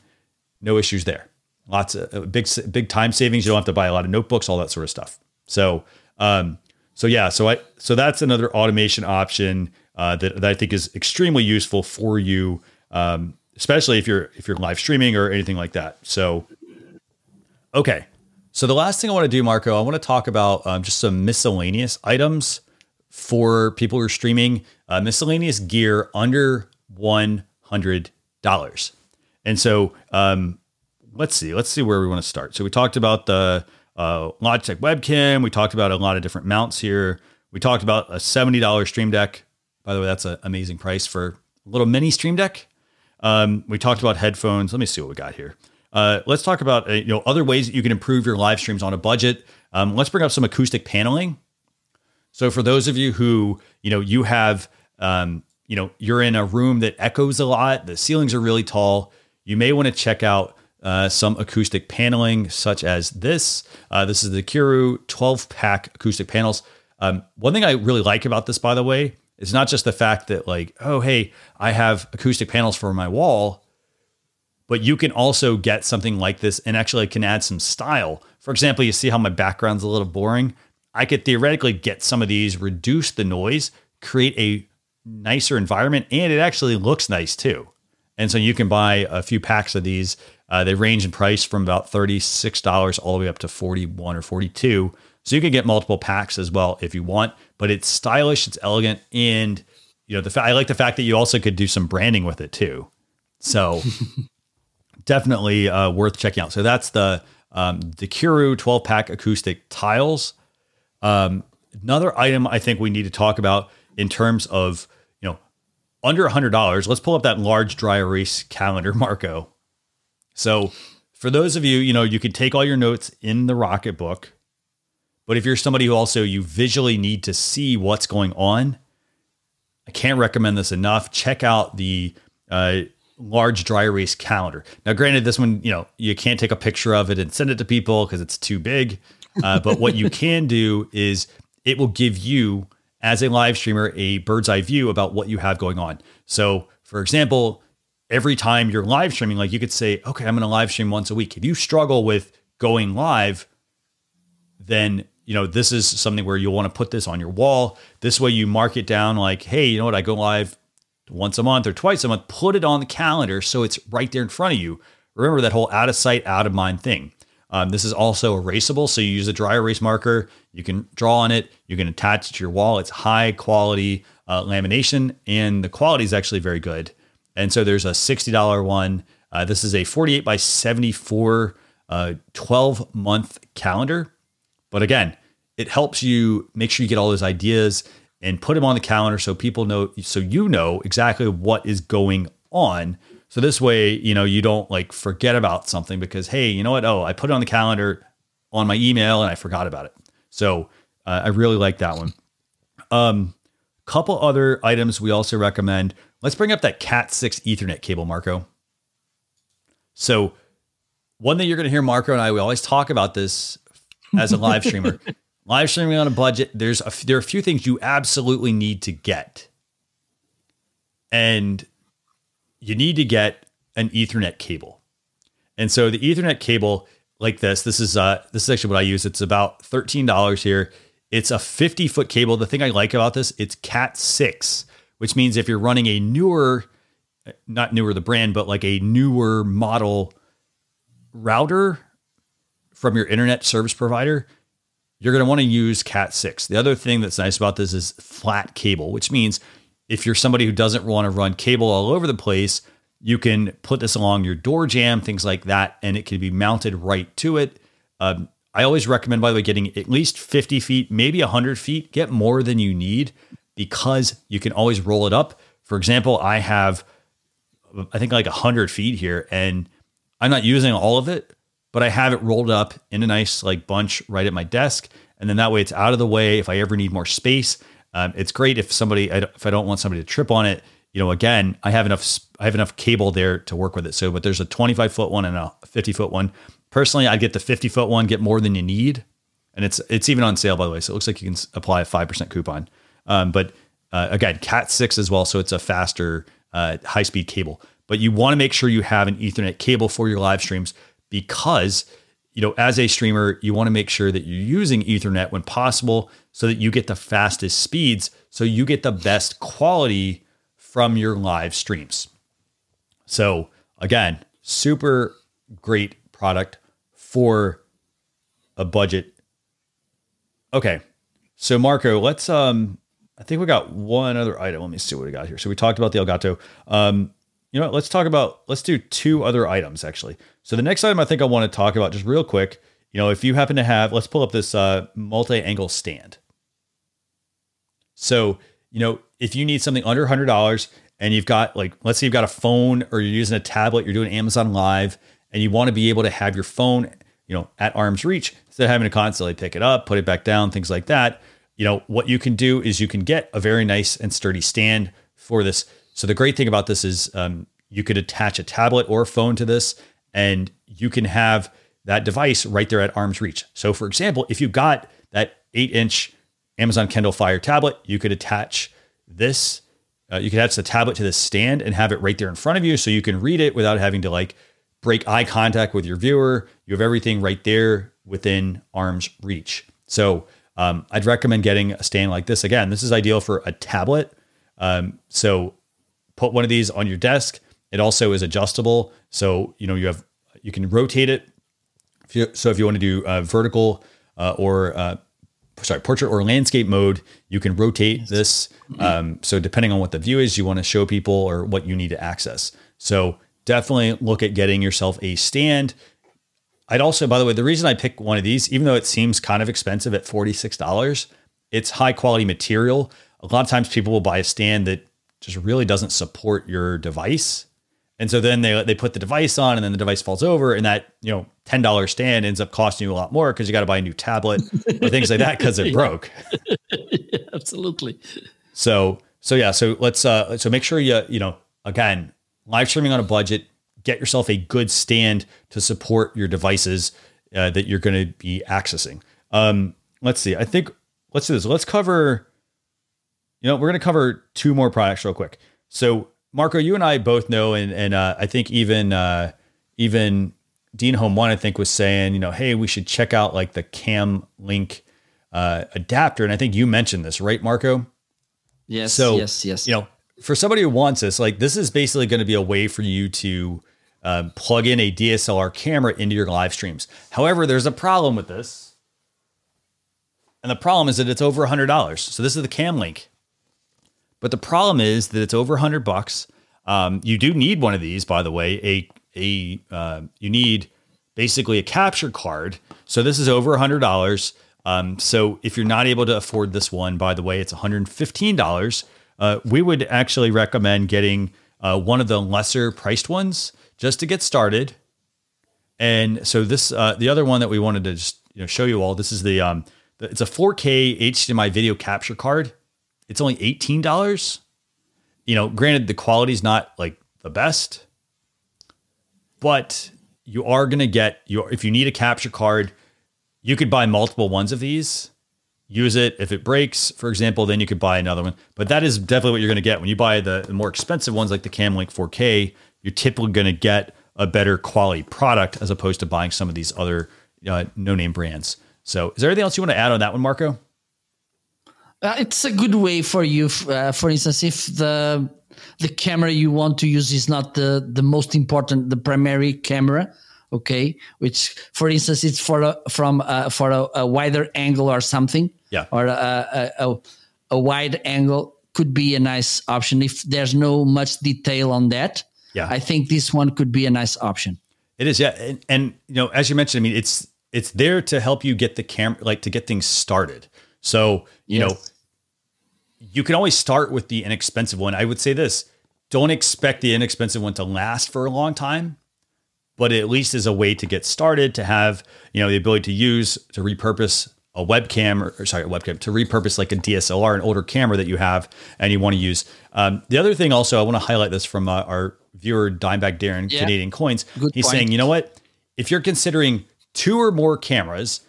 S2: No issues there. Lots of uh, big big time savings. You don't have to buy a lot of notebooks, all that sort of stuff. So um, so yeah, so I so that's another automation option uh, that, that I think is extremely useful for you, um, especially if you're if you're live streaming or anything like that. So okay, so the last thing I want to do, Marco, I want to talk about um, just some miscellaneous items for people who are streaming uh, miscellaneous gear under one hundred dollars. And so um, let's see, let's see where we want to start. So we talked about the uh, Logitech webcam. We talked about a lot of different mounts here. We talked about a seventy dollars Stream Deck. By the way, that's an amazing price for a little mini Stream Deck. Um, we talked about headphones. Let me see what we got here. Uh, let's talk about uh, you know other ways that you can improve your live streams on a budget. Um, let's bring up some acoustic paneling. So for those of you who you know you have um, you know you're in a room that echoes a lot, the ceilings are really tall. You may want to check out uh, some acoustic paneling, such as this. Uh, this is the Kiru 12 pack acoustic panels. Um, one thing I really like about this, by the way, is not just the fact that like, oh hey, I have acoustic panels for my wall but you can also get something like this and actually can add some style. For example, you see how my background's a little boring? I could theoretically get some of these, reduce the noise, create a nicer environment, and it actually looks nice too. And so you can buy a few packs of these. Uh, they range in price from about $36 all the way up to 41 or 42. So you can get multiple packs as well if you want, but it's stylish, it's elegant, and you know the fa- I like the fact that you also could do some branding with it too. So definitely uh, worth checking out. So that's the um, the Kiru 12 pack acoustic tiles. Um, another item I think we need to talk about in terms of you know under hundred dollars. Let's pull up that large dry erase calendar, Marco. So for those of you, you know, you can take all your notes in the Rocketbook, but if you're somebody who also you visually need to see what's going on, I can't recommend this enough. Check out the uh, large dry erase calendar. Now, granted, this one, you know, you can't take a picture of it and send it to people because it's too big. Uh, but what you can do is it will give you as a live streamer a bird's eye view about what you have going on. So, for example, every time you're live streaming, like you could say, okay, I'm going to live stream once a week. If you struggle with going live, then you know this is something where you'll want to put this on your wall. This way, you mark it down like, hey, you know what? I go live once a month or twice a month. Put it on the calendar so it's right there in front of you. Remember that whole out of sight, out of mind thing. Um, this is also erasable, so you use a dry erase marker. You can draw on it. You can attach it to your wall. It's high quality uh, lamination, and the quality is actually very good. And so there's a $60 one. Uh, this is a 48 by 74 uh, 12 month calendar. But again, it helps you make sure you get all those ideas and put them on the calendar so people know, so you know exactly what is going on. So this way, you know, you don't like forget about something because, hey, you know what? Oh, I put it on the calendar on my email and I forgot about it. So uh, I really like that one. Um, couple other items we also recommend Let's bring up that Cat 6 Ethernet cable, Marco. So, one thing you're going to hear Marco and I, we always talk about this as a live streamer. live streaming on a budget, there's a, there are a few things you absolutely need to get. And you need to get an Ethernet cable. And so the Ethernet cable like this, this is uh this is actually what I use. It's about $13 here. It's a 50 foot cable. The thing I like about this, it's Cat 6 which means if you're running a newer, not newer the brand, but like a newer model router from your internet service provider, you're going to want to use Cat 6. The other thing that's nice about this is flat cable, which means if you're somebody who doesn't want to run cable all over the place, you can put this along your door jamb, things like that, and it can be mounted right to it. Um, I always recommend, by the way, getting at least 50 feet, maybe 100 feet. Get more than you need because you can always roll it up. For example, I have, I think like 100 feet here, and I'm not using all of it, but I have it rolled up in a nice like bunch right at my desk. And then that way it's out of the way if I ever need more space. Um, it's great if somebody, if I don't want somebody to trip on it, you know, again, I have enough, I have enough cable there to work with it. So, but there's a 25 foot one and a 50 foot one. Personally, I'd get the 50 foot one, get more than you need. And it's, it's even on sale, by the way. So it looks like you can apply a 5% coupon. Um, but uh, again, Cat 6 as well. So it's a faster, uh, high speed cable. But you want to make sure you have an Ethernet cable for your live streams because, you know, as a streamer, you want to make sure that you're using Ethernet when possible so that you get the fastest speeds, so you get the best quality from your live streams. So, again, super great product for a budget. Okay. So Marco, let's um I think we got one other item. Let me see what we got here. So we talked about the Elgato. Um, you know what? Let's talk about, let's do two other items actually. So the next item I think I want to talk about just real quick, you know, if you happen to have, let's pull up this uh, multi angle stand. So, you know, if you need something under $100 and you've got like, let's say you've got a phone or you're using a tablet, you're doing Amazon Live, and you want to be able to have your phone, you know, at arm's reach instead of having to constantly pick it up, put it back down, things like that you know, what you can do is you can get a very nice and sturdy stand for this. So the great thing about this is um, you could attach a tablet or a phone to this, and you can have that device right there at arm's reach. So, for example, if you got that eight inch Amazon Kindle Fire tablet, you could attach this. Uh, you could attach the tablet to the stand and have it right there in front of you, so you can read it without having to like break eye contact with your viewer. You have everything right there within arm's reach. So um, I'd recommend getting a stand like this. Again, this is ideal for a tablet. Um, so put one of these on your desk. It also is adjustable, so you know you have you can rotate it. If you, so if you want to do uh, vertical uh, or uh, sorry portrait or landscape mode, you can rotate this. Um, so depending on what the view is, you want to show people or what you need to access. So definitely look at getting yourself a stand. I'd also, by the way, the reason I pick one of these, even though it seems kind of expensive at $46, it's high quality material. A lot of times people will buy a stand that just really doesn't support your device. And so then they they put the device on and then the device falls over and that, you know, $10 stand ends up costing you a lot more because you got to buy a new tablet or things like that because it broke.
S3: yeah, absolutely.
S2: So so yeah, so let's uh so make sure you, you know, again, live streaming on a budget, get yourself a good stand to support your devices uh, that you're going to be accessing. Um, let's see. I think let's do this. Let's cover. You know, we're going to cover two more products real quick. So, Marco, you and I both know, and and uh, I think even uh, even Dean Home One, I think, was saying, you know, hey, we should check out like the Cam Link uh, adapter, and I think you mentioned this, right, Marco?
S3: Yes.
S2: So,
S3: yes. Yes.
S2: You know, for somebody who wants this, like this is basically going to be a way for you to um, plug in a DSLR camera into your live streams. However, there's a problem with this. And the problem is that it's over $100. So this is the Cam Link. But the problem is that it's over 100 bucks. Um, you do need one of these, by the way. A a uh, you need basically a capture card. So this is over $100. Um, so if you're not able to afford this one, by the way, it's $115. Uh, we would actually recommend getting uh, one of the lesser priced ones just to get started. And so this, uh, the other one that we wanted to just you know show you all. This is the um, it's a 4K HDMI video capture card. It's only eighteen dollars. You know, granted the quality's not like the best, but you are going to get your if you need a capture card, you could buy multiple ones of these. Use it. If it breaks, for example, then you could buy another one. But that is definitely what you're going to get when you buy the, the more expensive ones like the Cam Link 4K. You're typically going to get a better quality product as opposed to buying some of these other uh, no name brands. So, is there anything else you want to add on that one, Marco?
S3: Uh, it's a good way for you. Uh, for instance, if the the camera you want to use is not the the most important, the primary camera, okay, which for instance it's for a, from uh, for a, a, wider angle or something,
S2: yeah,
S3: or a, a, a wide angle could be a nice option if there's no much detail on that.
S2: Yeah,
S3: I think this one could be a nice option.
S2: It is, yeah, and, and you know, as you mentioned, I mean, it's it's there to help you get the camera, like to get things started. So you know, you can always start with the inexpensive one. I would say this: don't expect the inexpensive one to last for a long time, but at least is a way to get started, to have you know the ability to use to repurpose a webcam or, or, sorry, a webcam to repurpose like a DSLR, an older camera that you have and you want to use. Um, the other thing, also, I want to highlight this from uh, our viewer Dimebag Darren yeah. Canadian Coins. Good He's point. saying, you know what? If you're considering two or more cameras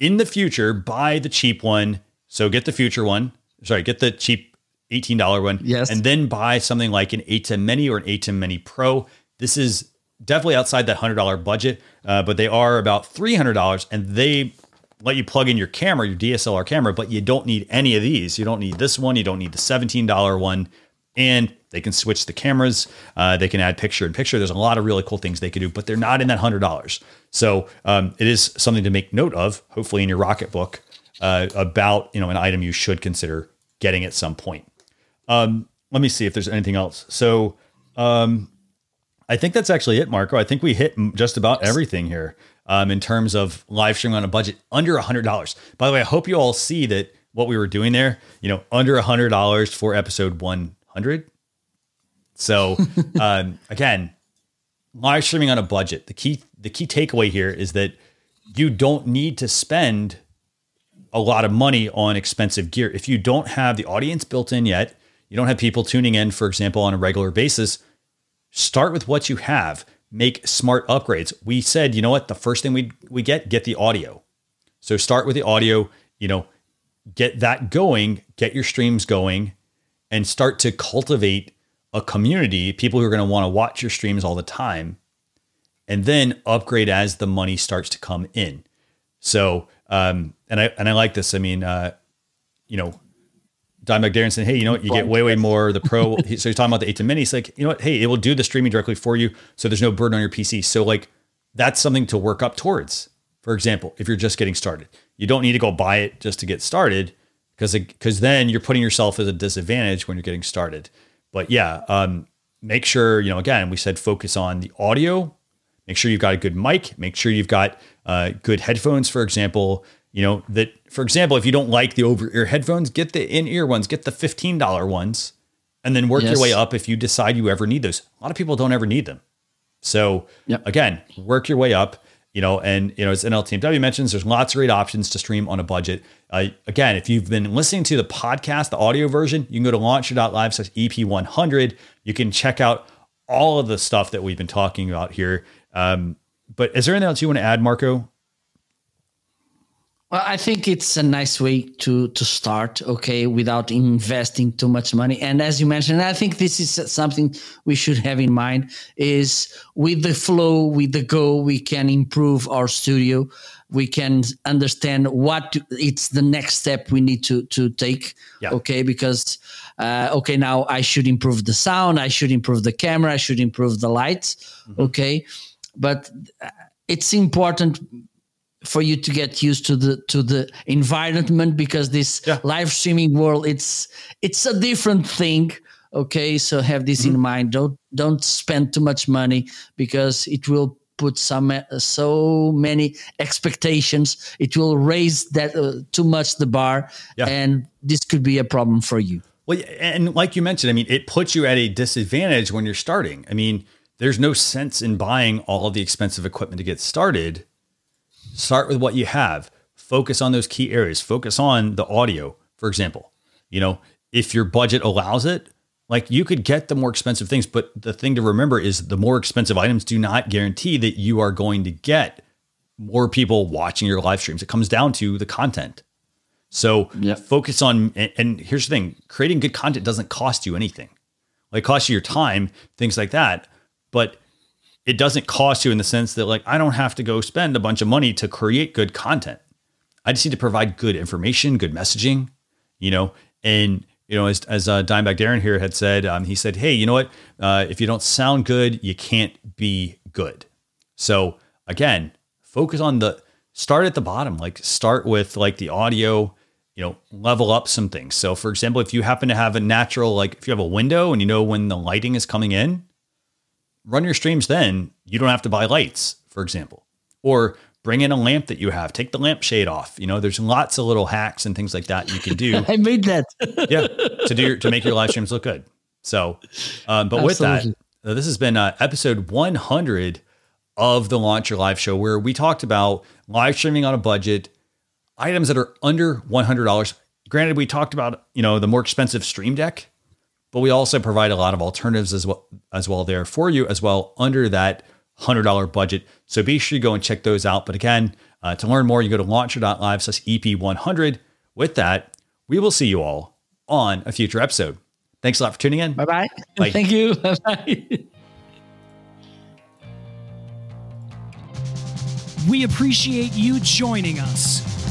S2: in the future, buy the cheap one. So get the future one. Sorry, get the cheap $18 one.
S3: Yes.
S2: And then buy something like an ATEM Mini or an ATEM Mini Pro. This is definitely outside that $100 budget, uh, but they are about $300 and they let you plug in your camera, your DSLR camera, but you don't need any of these. You don't need this one. You don't need the $17 one. And they can switch the cameras. Uh, they can add picture in picture. There's a lot of really cool things they can do, but they're not in that hundred dollars. So um, it is something to make note of. Hopefully, in your Rocketbook uh, about you know an item you should consider getting at some point. Um, let me see if there's anything else. So um, I think that's actually it, Marco. I think we hit just about everything here um, in terms of live streaming on a budget under a hundred dollars. By the way, I hope you all see that what we were doing there. You know, under a hundred dollars for episode one hundred so um, again, live streaming on a budget. The key the key takeaway here is that you don't need to spend a lot of money on expensive gear if you don't have the audience built in yet. You don't have people tuning in, for example, on a regular basis. Start with what you have. Make smart upgrades. We said, you know what? The first thing we we get get the audio. So start with the audio. You know, get that going. Get your streams going, and start to cultivate a community, people who are going to want to watch your streams all the time, and then upgrade as the money starts to come in. So, um, and I and I like this. I mean, uh, you know, Dimebag Darren saying, "Hey, you know what? You get way way more the pro." so he's talking about the ATEM Mini. He's like, you know what? Hey, it will do the streaming directly for you, so there's no burden on your PC. So like, that's something to work up towards. For example, if you're just getting started, you don't need to go buy it just to get started, because because then you're putting yourself at a disadvantage when you're getting started. But yeah, um, make sure, you know, again, we said focus on the audio. Make sure you've got a good mic. Make sure you've got uh, good headphones, for example. You know, that, for example, if you don't like the over ear headphones, get the in ear ones, get the $15 ones, and then work yes. your way up if you decide you ever need those. A lot of people don't ever need them. So, yep. again, work your way up you know, and you know, as NLTMW mentions, there's lots of great options to stream on a budget. Uh, again, if you've been listening to the podcast, the audio version, you can go to launchyour.live slash EP100. You can check out all of the stuff that we've been talking about here. Um, but is there anything else you want to add, Marco?
S3: Well, I think it's a nice way to to start, okay, without investing too much money. And as you mentioned, I think this is something we should have in mind is with the flow, with the go, we can improve our studio. We can understand what it's the next step we need to to take,
S2: Yeah.
S3: okay, because uh, okay, now I should improve the sound, I should improve the camera, I should improve the lights, okay, but it's important for you to get used to the to the environment because this
S2: Yeah.
S3: live streaming world it's it's a different thing okay so have this in mind don't don't spend too much money because it will put some uh, so many expectations it will raise that uh, too much the bar
S2: Yeah.
S3: and this could be a problem for you
S2: Well, and like you mentioned, I mean, it puts you at a disadvantage when you're starting. I mean, there's no sense in buying all the expensive equipment to get started. Start with what you have. Focus on those key areas. Focus on the audio, for example. You know, if your budget allows it, like you could get the more expensive things, but the thing to remember is the more expensive items do not guarantee that you are going to get more people watching your live streams. It comes down to the content. So
S3: Yeah.
S2: focus on, and, and here's the thing: creating good content doesn't cost you anything. Like it costs you your time, things like that, but it doesn't cost you in the sense that like I don't have to go spend a bunch of money to create good content. I just need to provide good information, good messaging, you know, and you know, as as uh, Dimebag Darren here had said, um, he said, "Hey, you know what? Uh, if you don't sound good, you can't be good." So again, focus on the start at the bottom. Like start with like the audio, you know, level up some things. So for example, if you happen to have a natural, like if you have a window and you know when the lighting is coming in, run your streams then. You don't have to buy lights, for example. Or bring in a lamp that you have. Take the lampshade off. You know, there's lots of little hacks and things like that you can do.
S3: i made that
S2: yeah, to do your, to make your live streams look good. So, um, but with that, uh, this has been uh, episode 100 of the Launch Your Live show, where we talked about live streaming on a budget, items that are under $100. Granted, we talked about you know the more expensive Stream Deck, but we also provide a lot of alternatives as well as well there for you as well under that hundred dollar budget. So be sure you go and check those out. But again, uh, to learn more, you go to launchyour.live slash EP100. With that, we will see you all on a future episode. Thanks a lot for tuning in.
S3: bye-bye
S2: Bye.
S3: thank you bye
S1: We appreciate you joining us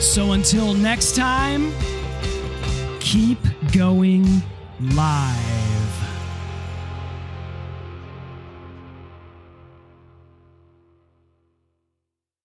S1: So until next time, keep going live.